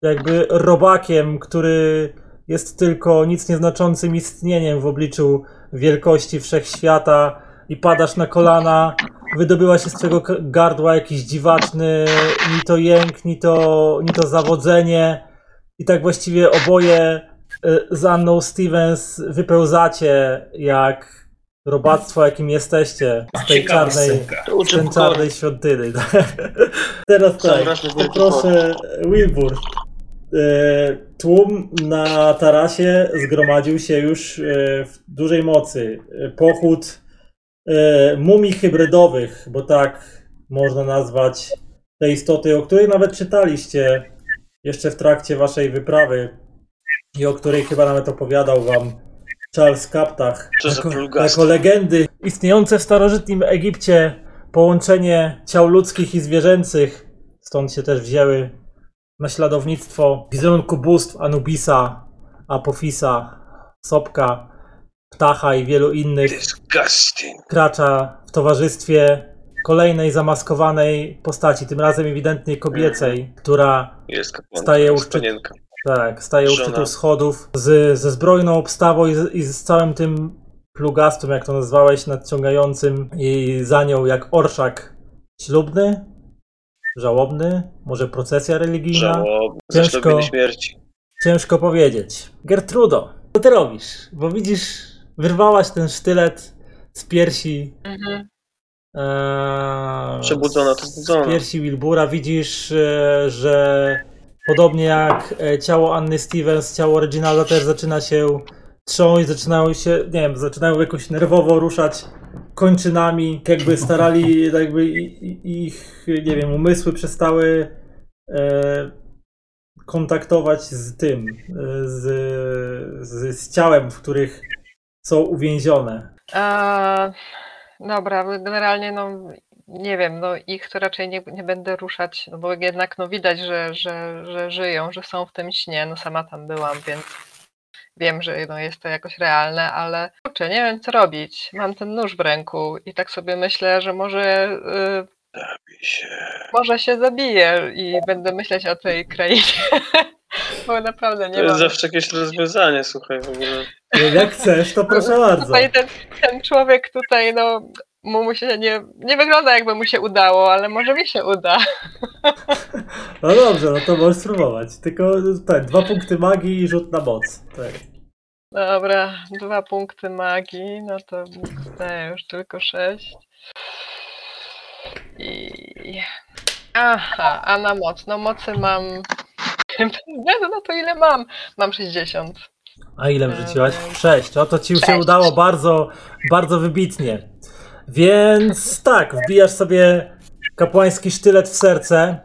Speaker 1: jakby robakiem, który jest tylko nic nieznaczącym istnieniem w obliczu wielkości wszechświata i padasz na kolana, wydobyła się z twojego gardła jakiś dziwaczny, ni to jęk, ni to, ni to zawodzenie i tak właściwie oboje y, z Anną Stevens wypełzacie jak robactwo, jakim jesteście z tej czarnej, z tej czarnej świątyny. Teraz tak, poproszę Wilbur. E, Tłum na tarasie zgromadził się już e, w dużej mocy. Pochód mumii hybrydowych, bo tak można nazwać te istoty, o której nawet czytaliście jeszcze w trakcie waszej wyprawy i o której chyba nawet opowiadał wam Charles Kaptach. Jako, jako legendy istniejące w starożytnym Egipcie połączenie ciał ludzkich i zwierzęcych, stąd się też wzięły naśladownictwo wizerunku bóstw Anubisa, Apofisa, Sopka, Ptacha i wielu innych
Speaker 2: Disgusting.
Speaker 1: kracza w towarzystwie kolejnej zamaskowanej postaci, tym razem ewidentnie kobiecej, która
Speaker 2: Jest kapłanka,
Speaker 1: Staje u
Speaker 2: jest
Speaker 1: szczytu.
Speaker 2: panienka.
Speaker 1: tak, staje u
Speaker 2: Żona.
Speaker 1: szczytu schodów z, ze zbrojną obstawą i z, i z całym tym plugastą, jak to nazwałeś, nadciągającym i za nią jak orszak ślubny, żałobny, może procesja religijna.
Speaker 2: Żałobny.
Speaker 1: Ciężko.
Speaker 2: Zaślubiny śmierci.
Speaker 1: Ciężko powiedzieć. Gertrudo, co ty robisz? Bo widzisz, wyrwałaś ten sztylet z piersi.
Speaker 4: Mhm.
Speaker 1: Eee,
Speaker 2: Przebudzona to
Speaker 1: z
Speaker 2: zbudzona.
Speaker 1: piersi Wilbura. Widzisz, e, że podobnie jak e, ciało Anny Stevens, ciało Reginalda też zaczyna się trząść, zaczynają się, nie wiem, zaczynają jakoś nerwowo ruszać kończynami, jakby starali, jakby ich, nie wiem, umysły przestały e, kontaktować z tym, e, z, z, z ciałem, w których są uwięzione.
Speaker 4: A, dobra, bo generalnie no nie wiem, no ich to raczej nie, nie będę ruszać, no bo jednak no widać, że, że, że żyją, że są w tym śnie, no sama tam byłam, więc wiem, że no jest to jakoś realne, ale kurczę, nie wiem co robić. Mam ten nóż w ręku i tak sobie myślę, że może y,
Speaker 2: Zabij się.
Speaker 4: może się zabiję i będę myśleć o tej krainie. Bo naprawdę
Speaker 2: To
Speaker 4: nie
Speaker 2: jest
Speaker 4: mam.
Speaker 2: zawsze jakieś rozwiązanie, słuchaj, w ogóle.
Speaker 1: Jak chcesz, to proszę bardzo.
Speaker 4: Tutaj ten, ten człowiek tutaj, no, mu mu się nie, nie wygląda jakby mu się udało, ale może mi się uda.
Speaker 1: No dobrze, no to możesz spróbować. Tylko tak, dwa punkty magii i rzut na moc. Tak.
Speaker 4: Dobra, dwa punkty magii, no to już tylko sześć. I... Aha, a na moc, no mocy mam... Bez na to ile mam, mam 60.
Speaker 1: A ile
Speaker 4: Eee,
Speaker 1: wrzuciłaś? Sześć. O to ci już się
Speaker 4: sześć.
Speaker 1: udało bardzo, bardzo wybitnie. Więc tak, wbijasz sobie kapłański sztylet w serce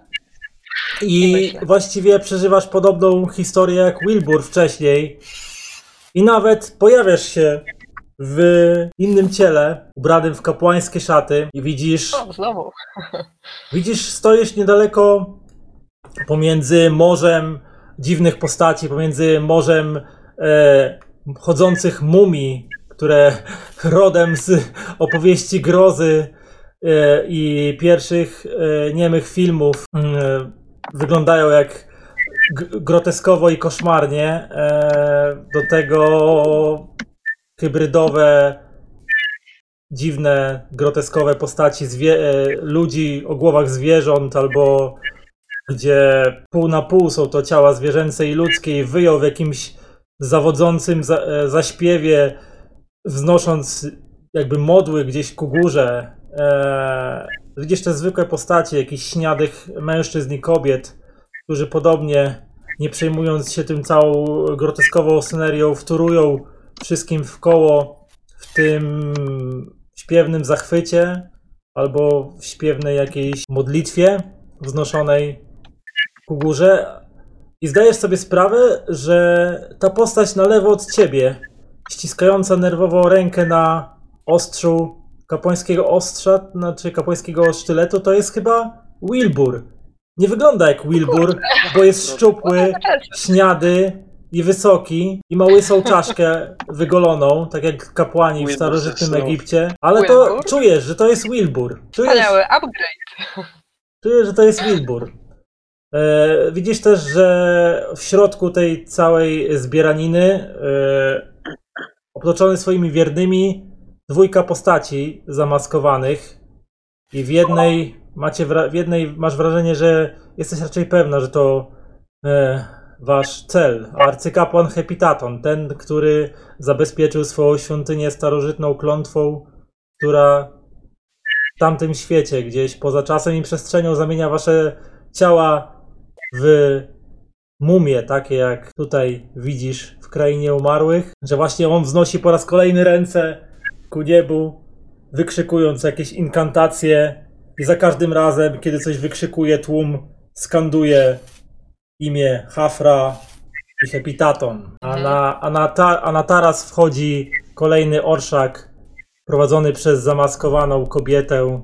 Speaker 1: i właściwie przeżywasz podobną historię jak Wilbur wcześniej. I nawet pojawiasz się w innym ciele, ubranym w kapłańskie szaty i widzisz
Speaker 4: O, znowu.
Speaker 1: Widzisz, stoisz niedaleko pomiędzy morzem dziwnych postaci, pomiędzy morzem e, chodzących mumii, które rodem z opowieści grozy e, i pierwszych e, niemych filmów e, wyglądają jak groteskowo i koszmarnie. E, do tego hybrydowe dziwne, groteskowe postaci e, ludzi o głowach zwierząt, albo gdzie pół na pół są to ciała zwierzęce i ludzkie i wyją w jakimś zawodzącym za- e, zaśpiewie, wznosząc jakby modły gdzieś ku górze. E, widzisz te zwykłe postacie, jakichś śniadych mężczyzn i kobiet, którzy podobnie, nie przejmując się tym całą groteskową scenerią, wtórują wszystkim w koło w tym śpiewnym zachwycie albo w śpiewnej jakiejś modlitwie wznoszonej ku górze i zdajesz sobie sprawę, że ta postać na lewo od ciebie, ściskająca nerwowo rękę na ostrzu kapłańskiego ostrza, znaczy kapłańskiego sztyletu, to jest chyba Wilbur. Nie wygląda jak Wilbur, bo jest szczupły, śniady i wysoki i ma łysą czaszkę wygoloną, tak jak kapłani w starożytnym. Egipcie, ale to
Speaker 4: Wilbur?
Speaker 1: czujesz, że to jest Wilbur. Czujesz,
Speaker 4: Wspaniały upgrade.
Speaker 1: czuję, że to jest Wilbur. E, widzisz też, że w środku tej całej zbieraniny, e, otoczony swoimi wiernymi, dwójka postaci zamaskowanych i w jednej macie w jednej masz wrażenie, że jesteś raczej pewna, że to e, wasz cel, arcykapłan Hepitaton, ten, który zabezpieczył swoją świątynię starożytną klątwą, która w tamtym świecie, gdzieś poza czasem i przestrzenią zamienia wasze ciała w mumie, takie jak tutaj widzisz w krainie umarłych, że właśnie on wznosi po raz kolejny ręce ku niebu, wykrzykując jakieś inkantacje i za każdym razem, kiedy coś wykrzykuje, tłum skanduje imię Hafra i Hepitaton. A na, a na, ta, a na taras wchodzi kolejny orszak prowadzony przez zamaskowaną kobietę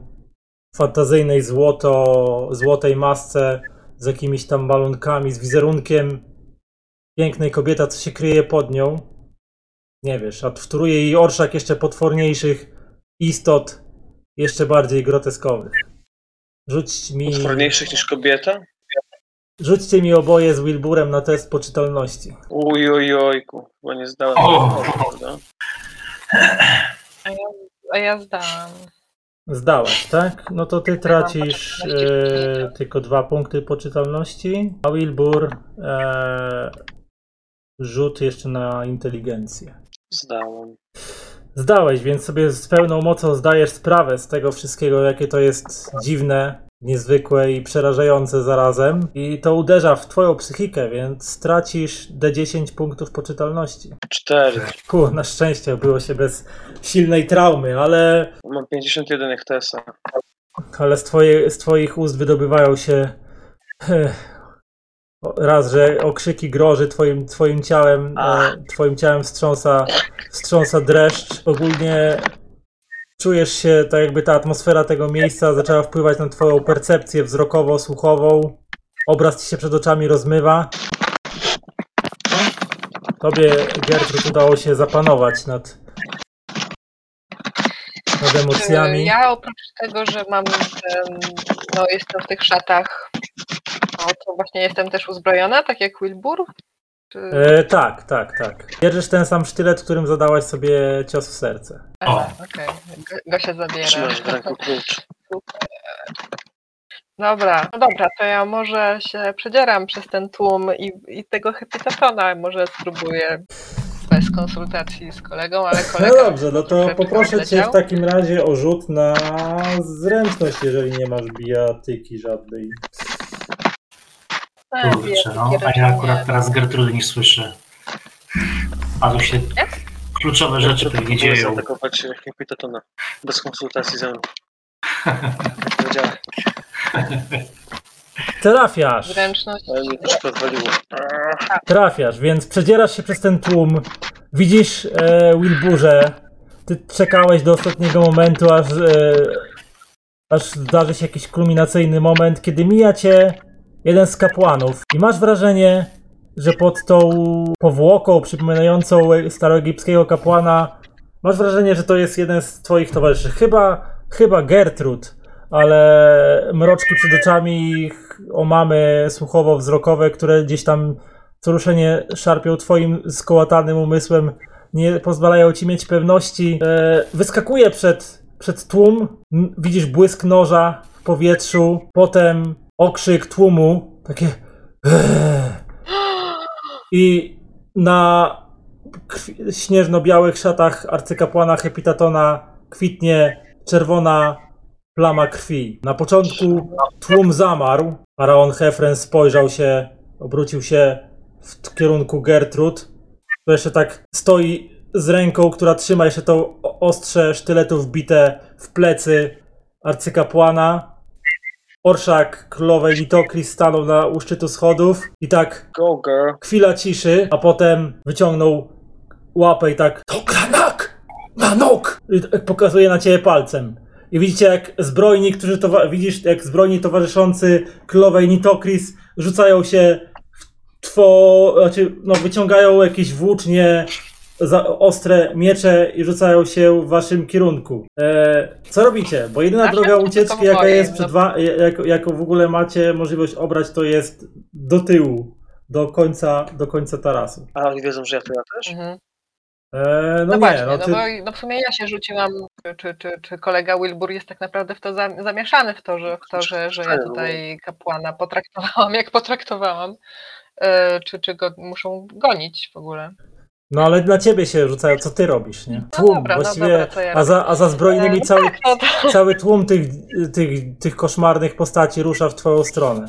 Speaker 1: w fantazyjnej złoto, złotej masce z jakimiś tam balonkami, z wizerunkiem pięknej kobiety, co się kryje pod nią. Nie wiesz, a wtóruje jej orszak jeszcze potworniejszych istot, jeszcze bardziej groteskowych. Rzuć mi,
Speaker 2: Potworniejszych niż kobieta?
Speaker 1: rzućcie mi oboje z Wilburem na test poczytalności.
Speaker 2: Uj, oj, ojku. Chyba nie zdałem.
Speaker 3: O!
Speaker 2: tego, prawda?
Speaker 4: A ja zdałam.
Speaker 1: Zdałeś, tak? No to ty tracisz
Speaker 4: poczytalności
Speaker 1: e, tylko dwa punkty poczytalności, a Wilbur e, rzut jeszcze na inteligencję.
Speaker 2: Zdałem.
Speaker 1: Zdałeś, więc sobie z pełną mocą zdajesz sprawę z tego wszystkiego, jakie to jest dziwne, niezwykłe i przerażające zarazem. I to uderza w twoją psychikę, więc tracisz D10 punktów poczytalności.
Speaker 2: Cztery.
Speaker 1: Ku, na szczęście obyło się bez silnej traumy, ale
Speaker 2: Mam 51 hektesa.
Speaker 1: Ale z, twoje, z twoich ust wydobywają się o- raz, że okrzyki groży twoim, twoim ciałem, e, twoim ciałem wstrząsa, wstrząsa dreszcz. Ogólnie czujesz się tak jakby ta atmosfera tego miejsca zaczęła wpływać na twoją percepcję wzrokowo-słuchową. Obraz ci się przed oczami rozmywa. Tobie, Gertrud, udało się zapanować nad, nad emocjami.
Speaker 4: Ja oprócz tego, że mam no jestem w tych szatach, no to właśnie jestem też uzbrojona, tak jak Wilbur? Czy...
Speaker 1: E, tak, tak, tak. Bierzesz ten sam sztylet, którym zadałaś sobie cios w serce.
Speaker 4: Aha, okej. Go- Gosia zabiera.
Speaker 2: Trzymasz w ręku klucz.
Speaker 4: Dobra, no dobra, to ja może się przedzieram przez ten tłum i, i tego hepitatona może spróbuję bez konsultacji z kolegą, ale
Speaker 1: No
Speaker 4: kolega...
Speaker 1: dobrze, no to poproszę cię w takim razie o rzut na zręczność, jeżeli nie masz bijatyki żadnej.
Speaker 4: E,
Speaker 3: Kurczę, no. A ja akurat teraz Gertrudy nie słyszę. A tu się kluczowe rzeczy pewnie dzieją.
Speaker 2: zaatakować Hipitatona bez konsultacji ze mną. Nie działa,
Speaker 1: Trafiasz,
Speaker 4: Zręczność.
Speaker 2: ale mnie odwaliło.
Speaker 1: trafiasz, więc przedzierasz się przez ten tłum. Widzisz e, Wilburze. Ty czekałeś do ostatniego momentu, aż, e, aż zdarzy się jakiś kulminacyjny moment, kiedy mija cię jeden z kapłanów. I masz wrażenie, że pod tą powłoką przypominającą staroegipskiego kapłana masz wrażenie, że to jest jeden z twoich towarzyszy. Chyba, chyba Gertrud, ale mroczki przed oczami, omamy słuchowo-wzrokowe, które gdzieś tam co ruszenie szarpią twoim skołatanym umysłem, nie pozwalają ci mieć pewności. E, wyskakuje przed, przed tłum, widzisz błysk noża w powietrzu, potem okrzyk tłumu, takie "Eee". i na śnieżno-białych szatach arcykapłana Hepitatona kwitnie czerwona plama krwi. Na początku tłum zamarł. Faraon Hefren spojrzał się, obrócił się w kierunku Gertrud. To jeszcze tak stoi z ręką, która trzyma jeszcze to ostrze sztyletu wbite w plecy arcykapłana. Orszak królowej Litokris stanął na u szczytu schodów i tak
Speaker 2: Go girl.
Speaker 1: chwila ciszy, a potem wyciągnął łapę i tak to granak! Na nóg! I tak pokazuje na ciebie palcem. I widzicie jak zbrojni, którzy towa- widzisz jak zbrojni towarzyszący królowej Nitokris rzucają się w two, znaczy no wyciągają jakieś włócznie, ostre miecze i rzucają się w waszym kierunku. E, co robicie? Bo jedyna droga ucieczki jaka jest przed
Speaker 4: no.
Speaker 1: wa- jak, jaką w ogóle macie możliwość obrać to jest do tyłu, do końca, do końca tarasu.
Speaker 2: A oni wiedzą, że ja to ja też?
Speaker 4: Mhm.
Speaker 1: E, no,
Speaker 4: No,
Speaker 1: nie,
Speaker 4: właśnie,
Speaker 1: no
Speaker 4: no,
Speaker 1: ty,
Speaker 4: bo no w sumie ja się rzuciłam, czy, czy, czy, czy kolega Wilbur jest tak naprawdę w to za, zamieszany w to, że, w to, że, że ja tutaj kapłana potraktowałam jak potraktowałam. E, czy, czy go muszą gonić w ogóle?
Speaker 1: No ale na ciebie się rzucają, co ty robisz, nie?
Speaker 4: No
Speaker 1: Tłum,
Speaker 4: dobra, no
Speaker 1: właściwie,
Speaker 4: dobra, ja
Speaker 1: a, za, a za zbrojnymi
Speaker 4: E,
Speaker 1: cały,
Speaker 4: tak, no to,
Speaker 1: cały tłum tych, tych, tych koszmarnych postaci rusza w twoją stronę.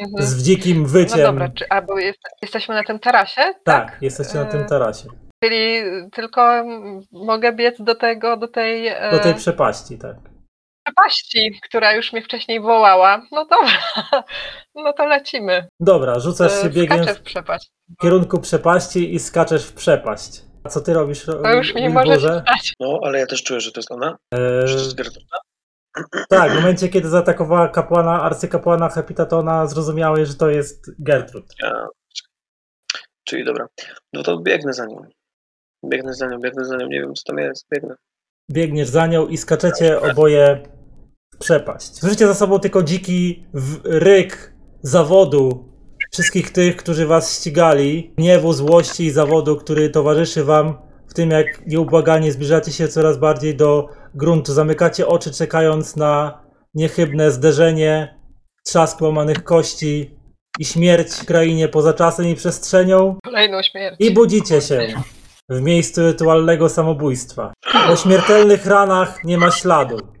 Speaker 4: mhm.
Speaker 1: Z dzikim
Speaker 4: No
Speaker 1: wyciem.
Speaker 4: dobra, czy, a bo jest, jesteśmy na tym tarasie?
Speaker 1: tak, jesteście na tym
Speaker 4: E,
Speaker 1: tarasie.
Speaker 4: Czyli tylko mogę biec do tego, do tej, e,
Speaker 1: Do tej przepaści, tak.
Speaker 4: Przepaści, która już mnie wcześniej wołała. No dobra, no to lecimy.
Speaker 1: Dobra, rzucasz się
Speaker 4: E,
Speaker 1: biegiem
Speaker 4: Skaczę
Speaker 1: w
Speaker 4: w przepaść.
Speaker 1: kierunku przepaści i skaczesz w przepaść. A co ty robisz,
Speaker 4: To już mi stać.
Speaker 2: No, ale ja też czuję, że to jest ona.
Speaker 1: E,
Speaker 2: Że to jest Gertruda.
Speaker 1: tak, w momencie, kiedy zaatakowała kapłana, arcykapłana Hepitatona, zrozumiałeś, że to jest Gertrud.
Speaker 2: Ja... Czyli dobra. No to biegnę za nią. Biegnę za nią, biegnę za nią. Nie wiem, co tam jest. Biegnę.
Speaker 1: biegniesz za nią i skaczecie oboje w przepaść. Słyszycie za sobą tylko dziki ryk zawodu wszystkich tych, którzy was ścigali, gniewu, złości i zawodu, który towarzyszy wam w tym, jak nieubłaganie zbliżacie się coraz bardziej do gruntu. Zamykacie oczy, czekając na niechybne zderzenie, trzask łamanych kości i śmierć w krainie poza czasem i przestrzenią.
Speaker 4: Kolejną śmierć.
Speaker 1: I budzicie się w miejscu rytualnego samobójstwa. Po śmiertelnych ranach nie ma śladu.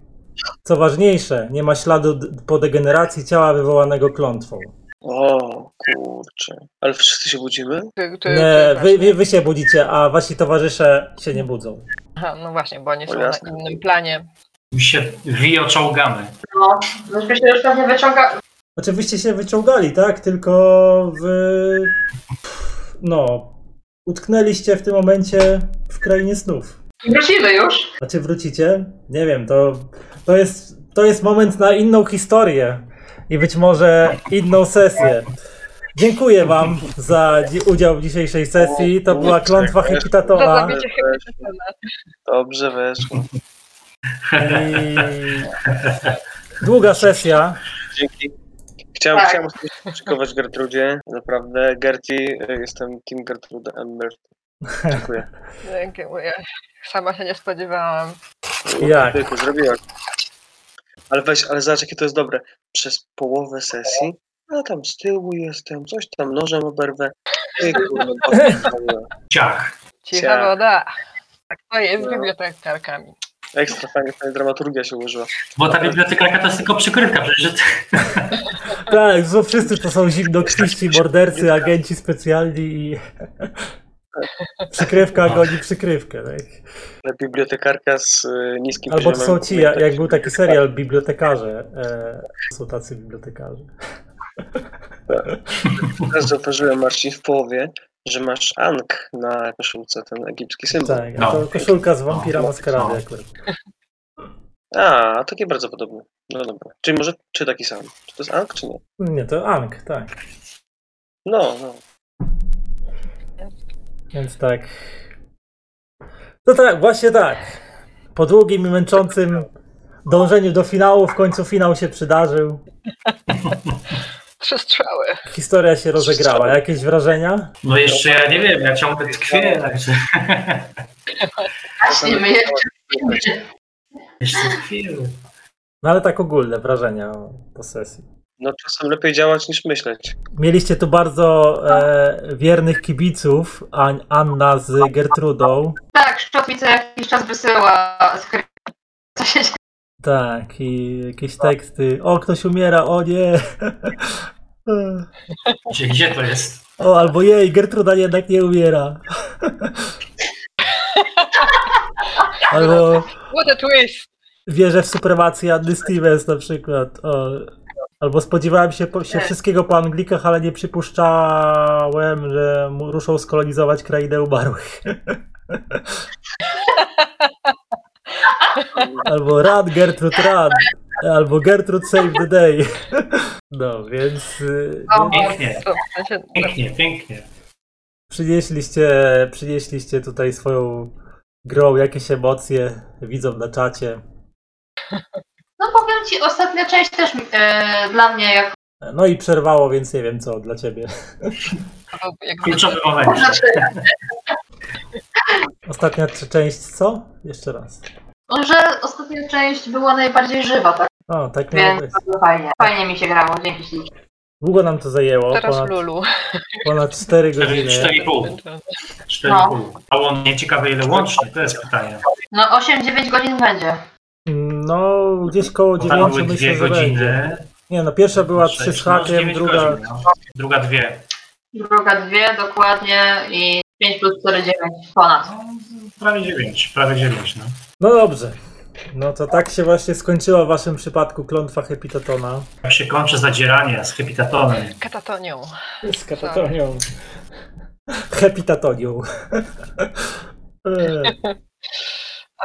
Speaker 1: Co ważniejsze, nie ma śladu po degeneracji ciała wywołanego klątwą.
Speaker 2: O, kurczę. Ale wszyscy się budzimy?
Speaker 1: Nie, wy, wy, wy się budzicie, a wasi towarzysze się nie budzą.
Speaker 4: Aha, no właśnie, bo oni są na
Speaker 2: jasne.
Speaker 4: innym planie.
Speaker 3: Mi się wioczołgamy.
Speaker 5: No, myśmy się już pewnie wyciąga...
Speaker 1: Znaczy wyście się wyciągali, tak? Tylko wy... No... Utknęliście w tym momencie w krainie snów.
Speaker 5: Wrócimy już.
Speaker 1: A czy wrócicie? Nie wiem, to, to, jest, to jest moment na inną historię i być może inną sesję. Dziękuję Wam za dzi- udział w dzisiejszej sesji. To była klątwa
Speaker 4: Hepitona.
Speaker 2: Dobrze weszło.
Speaker 1: I... Długa sesja.
Speaker 2: Dzięki. Chciałem,
Speaker 5: Tak.
Speaker 2: chciałem podziękować Gertrudzie. Naprawdę, Gerti, jestem Team Gertrude Emmer. Dziękuję.
Speaker 4: Dziękuję. Sama się nie spodziewałam.
Speaker 1: Jak?
Speaker 2: Tylko zrobiłaś. Ale weź, ale zobacz, jakie to jest dobre. Przez połowę sesji, a tam z tyłu jestem, coś tam nożem oberwę. Ty, kurwa.
Speaker 3: Ciach.
Speaker 4: Cicha
Speaker 2: Ciach.
Speaker 4: woda. Tak to jest z
Speaker 2: No.
Speaker 4: bibliotekarkami.
Speaker 2: Ekstra fajnie, fajnie dramaturgia się ułożyła.
Speaker 3: Bo ta bibliotekarka to jest tylko przykrywka, przecież
Speaker 1: Tak, że wszyscy to są zimnokrwiści, mordercy, agenci specjalni i Przykrywka goni przykrywkę. Tak?
Speaker 2: Bibliotekarka z e, niskim
Speaker 1: Albo
Speaker 2: poziomem
Speaker 1: są ci, jak, był taki serial Bibliotekarze. E, są tacy bibliotekarze.
Speaker 2: Teraz zauważyłem, Marcin, w połowie, że masz Ankh na koszulce, ten egipski symbol.
Speaker 1: Tak,
Speaker 3: No.
Speaker 1: to koszulka z wampira
Speaker 3: No,
Speaker 1: maskarady
Speaker 3: no.
Speaker 1: akurat.
Speaker 2: A, takie bardzo podobne. No dobra. Czyli może, czy taki sam? Czy to jest Ankh, czy nie?
Speaker 1: Nie, to Ank, tak.
Speaker 2: No, no.
Speaker 1: Więc tak. No tak, właśnie tak. Po długim i męczącym dążeniu do finału, w końcu finał się przydarzył.
Speaker 4: Trzy strzały.
Speaker 1: Historia się rozegrała. Jakieś wrażenia?
Speaker 3: No jeszcze ja nie wiem, ja ciągle tkwię, także
Speaker 5: Właśnie my jeszcze
Speaker 3: jeszcze tkwię.
Speaker 1: No ale tak ogólne wrażenia po sesji.
Speaker 2: No czasem lepiej działać niż myśleć.
Speaker 1: Mieliście tu bardzo e, wiernych kibiców, An- Anna z Gertrudą.
Speaker 5: Tak, Szczopi co jakiś czas wysyła. Co się dzieje?
Speaker 1: Tak, i jakieś teksty. O, ktoś umiera, o nie.
Speaker 3: Gdzie, gdzie to jest?
Speaker 1: O, albo jej, Gertruda jednak nie umiera. Albo
Speaker 4: What a twist!
Speaker 1: wierzę w supremację Anny Stevens na przykład. O. Albo spodziewałem się, po, się wszystkiego po Anglikach, ale nie przypuszczałem, że ruszą skolonizować krainę umarłych. Albo run, Gertrude, run. Albo Gertrude save the day. No, więc y,
Speaker 5: O,
Speaker 3: Pięknie, pięknie, pięknie.
Speaker 1: przynieśliście, przynieśliście tutaj swoją grą jakieś emocje, widzą na czacie.
Speaker 5: No powiem ci, ostatnia część też e, dla mnie jak
Speaker 1: No i przerwało, więc nie wiem co dla ciebie.
Speaker 3: Kluczowy moment.
Speaker 1: Ostatnia część co? Jeszcze raz.
Speaker 5: że ostatnia część była najbardziej żywa, tak?
Speaker 1: O, tak
Speaker 5: Więc bardzo fajnie. Fajnie mi się grało, dzięki ślicznie.
Speaker 1: Długo nam to zajęło,
Speaker 4: teraz
Speaker 1: ponad,
Speaker 4: Lulu.
Speaker 1: ponad 4 godziny.
Speaker 3: 4,5. 4,5. A on nie ciekawe ile łącznie, to jest pytanie.
Speaker 5: No 8-9 godzin będzie.
Speaker 1: No, gdzieś koło
Speaker 3: Bo tam
Speaker 1: 9
Speaker 3: były
Speaker 1: myślę,
Speaker 3: dwie
Speaker 1: że będzie.
Speaker 3: godziny.
Speaker 1: Nie no, pierwsza była
Speaker 3: Sześć,
Speaker 1: 3 z
Speaker 3: no,
Speaker 1: hakiem,
Speaker 3: dziewięć
Speaker 1: druga...
Speaker 3: Godzin, no. Druga dwie.
Speaker 5: Druga dwie dokładnie i 5 plus 4, 9 ponad.
Speaker 3: No, prawie dziewięć, prawie dziewięć, no.
Speaker 1: No dobrze. No to tak się właśnie skończyła w waszym przypadku klątwa Hepitatona.
Speaker 3: Jak się kończy zadzieranie z hepitatonem.
Speaker 4: Katatonią.
Speaker 1: Z katatonią. Hepitatonią. E,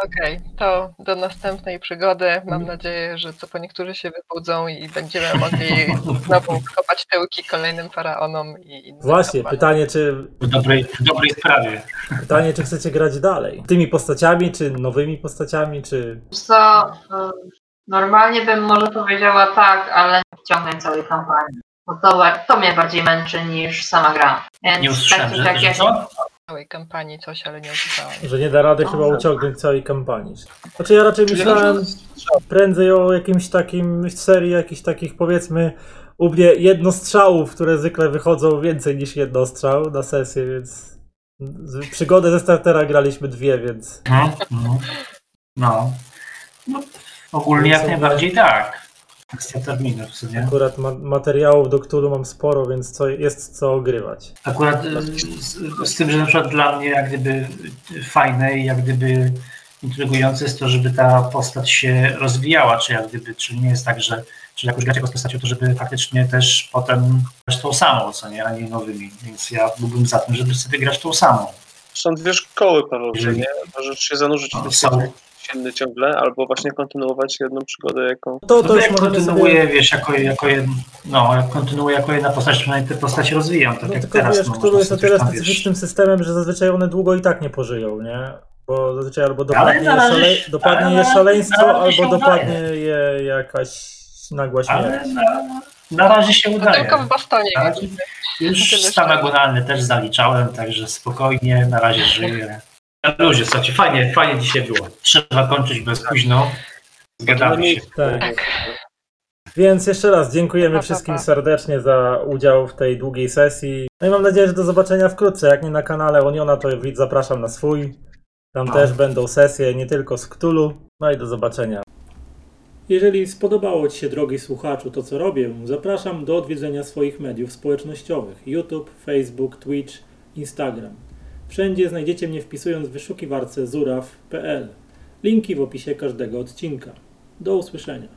Speaker 4: Okej, to do następnej przygody. Mam nadzieję, że co po niektórzy się wybudzą i będziemy mogli znowu kopać tyłki kolejnym faraonom i innym
Speaker 1: Właśnie,
Speaker 4: kapłanom.
Speaker 1: pytanie czy,
Speaker 3: W dobrej, w dobrej sprawie.
Speaker 1: pytanie, czy chcecie grać dalej? Tymi postaciami, czy nowymi postaciami, czy...
Speaker 5: Wiesz co, y, normalnie bym może powiedziała tak, ale nie wciągnę całej kampanii. Bo to, to mnie bardziej męczy niż sama gra. Więc
Speaker 3: Nie usłyszałem,
Speaker 5: tak,
Speaker 3: że,
Speaker 5: tak
Speaker 3: że
Speaker 5: jak
Speaker 3: co?
Speaker 4: Całej kampanii coś, ale nie usłyszałam.
Speaker 1: Że nie da rady chyba
Speaker 5: Może.
Speaker 1: uciągnąć całej kampanii. Znaczy ja raczej myślałem prędzej o jakimś takim serii, jakichś takich powiedzmy u mnie jednostrzałów, które zwykle wychodzą więcej niż jednostrzał na sesję, więc przygodę ze startera graliśmy dwie, więc
Speaker 3: Mhm, mhm. No. no. Ogólnie jak najbardziej tak. Kwestia terminów, co nie?
Speaker 1: akurat ma materiałów do Cthulhu mam sporo, więc co, jest co ogrywać.
Speaker 3: Akurat y, z, z tym, że na przykład dla mnie jak gdyby fajne i jak gdyby intrygujące jest to, żeby ta postać się rozwijała, czy jak gdyby, czyli nie jest tak, że czy jak już gracie z postacią, to żeby faktycznie też potem grać tą samą, co nie, a nie nowymi. Więc ja byłbym za tym, żeby sobie grać tą samą.
Speaker 2: Są dwie szkoły, że
Speaker 3: Jeżeli-
Speaker 2: nie? Możesz się zanurzyć
Speaker 3: No,
Speaker 2: w
Speaker 3: są.
Speaker 2: Silny ciągle, albo właśnie kontynuować jedną przygodę, jaką...
Speaker 1: To,
Speaker 3: No
Speaker 1: to już
Speaker 3: jak kontynuuję,
Speaker 1: sobie...
Speaker 3: wiesz, jako, jako jed, no, jak kontynuuję jako jedna postać, przynajmniej te postacie rozwijam, tak
Speaker 1: No
Speaker 3: jak
Speaker 1: tylko
Speaker 3: teraz.
Speaker 1: wiesz,
Speaker 3: no, można
Speaker 1: jest o
Speaker 3: sobie
Speaker 1: tyle specyficznym systemem, że zazwyczaj one długo i tak nie pożyją, nie? Bo zazwyczaj albo dopadnie,
Speaker 3: na
Speaker 1: je, szale... dopadnie
Speaker 3: ale
Speaker 1: je
Speaker 3: na-
Speaker 1: szaleństwo,
Speaker 3: na
Speaker 1: albo
Speaker 3: udaje.
Speaker 1: dopadnie je jakaś nagła śmierć.
Speaker 3: Ale na, na razie się udaje.
Speaker 4: tylko w bastonie.
Speaker 3: Na razie Już stan agonalny też zaliczałem, także spokojnie, na razie żyję. Na luzie, słuchajcie, fajnie, fajnie dzisiaj było. Trzeba kończyć bez późno. Zgadamy się.
Speaker 1: Tak. Więc jeszcze raz dziękujemy
Speaker 4: Pa, pa,
Speaker 1: wszystkim
Speaker 4: pa.
Speaker 1: serdecznie za udział w tej długiej sesji. No i mam nadzieję, że do zobaczenia wkrótce. Jak nie na kanale Oniona, to widz zapraszam na swój. Tam
Speaker 3: No.
Speaker 1: też będą sesje nie tylko z Cthulhu. No i do zobaczenia. Jeżeli spodobało Ci się, drogi słuchaczu, to co robię, zapraszam do odwiedzenia swoich mediów społecznościowych: YouTube, Facebook, Twitch, Instagram. Wszędzie znajdziecie mnie wpisując w wyszukiwarce zuraw.pl. Linki w opisie każdego odcinka. Do usłyszenia.